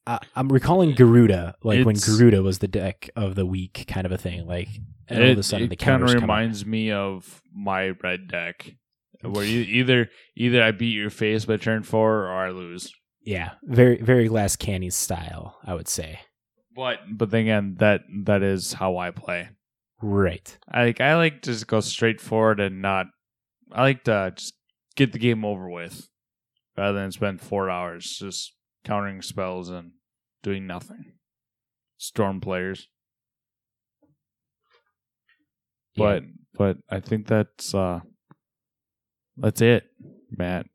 Uh, I'm recalling Garuda, like when Garuda was the deck of the week, kind of a thing. Like and all of a sudden the kind of counters come out. reminds me of my red deck, where you either either I beat your face by turn four or I lose. Yeah, very very Glass Canny style, I would say. But but then again, that that is how I play. Right. I like I like to just go straight forward and not. I like to just get the game over with, rather than spend four hours just countering spells and doing nothing. Storm players, but but I think that's uh that's it, Matt.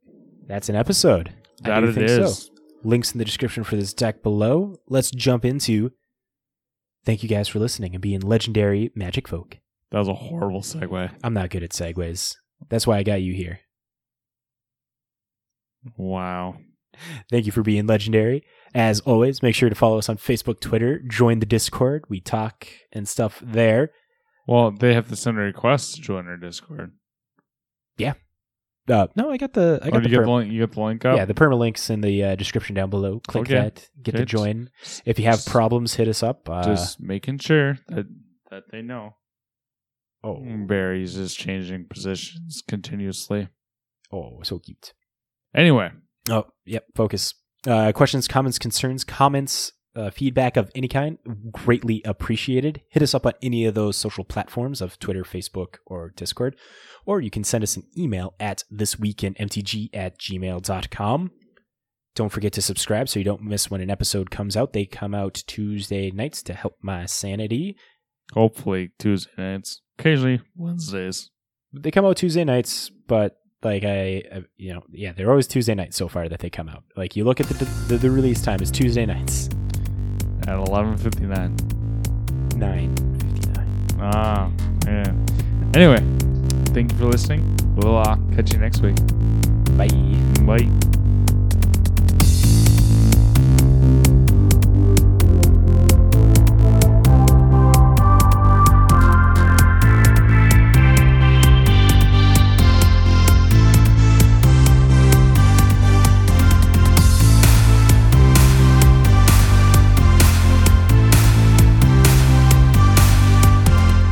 that's an episode. I That it think is. so. Links in the description for this deck below. Let's jump into. Thank you guys for listening and being legendary magic folk. That was a horrible segue. I'm not good at segues. That's why I got you here. Wow. Thank you for being legendary. As always, make sure to follow us on Facebook, Twitter, join the Discord. We talk and stuff there. Well, they have to send a request to join our Discord. Yeah. Uh, no, I got the I Oh, got you the, get the link. You get the link up. yeah the permalinks in the uh, description down below. Click Okay. that, get to join. If you have problems, hit us up. Uh, Just making sure that that they know. Oh, Barry's just changing positions continuously. oh, so cute. Anyway, Oh, yep. Focus. Uh, questions, comments, concerns, comments, uh, feedback of any kind, greatly appreciated. Hit us up on any of those social platforms of Twitter, Facebook, or Discord. Or you can send us an email at thisweekinmtg at gmail.com. Don't forget to subscribe so you don't miss when an episode comes out. They come out Tuesday nights to help my sanity. Hopefully Tuesday nights, occasionally Wednesdays. They come out Tuesday nights, but like I, uh, you know, yeah, they're always Tuesday nights so far that they come out. Like you look at the the, the release time is Tuesday nights. at eleven fifty nine. nine fifty nine. Ah, yeah. Anyway, thank you for listening. We'll uh, catch you next week. Bye. Bye.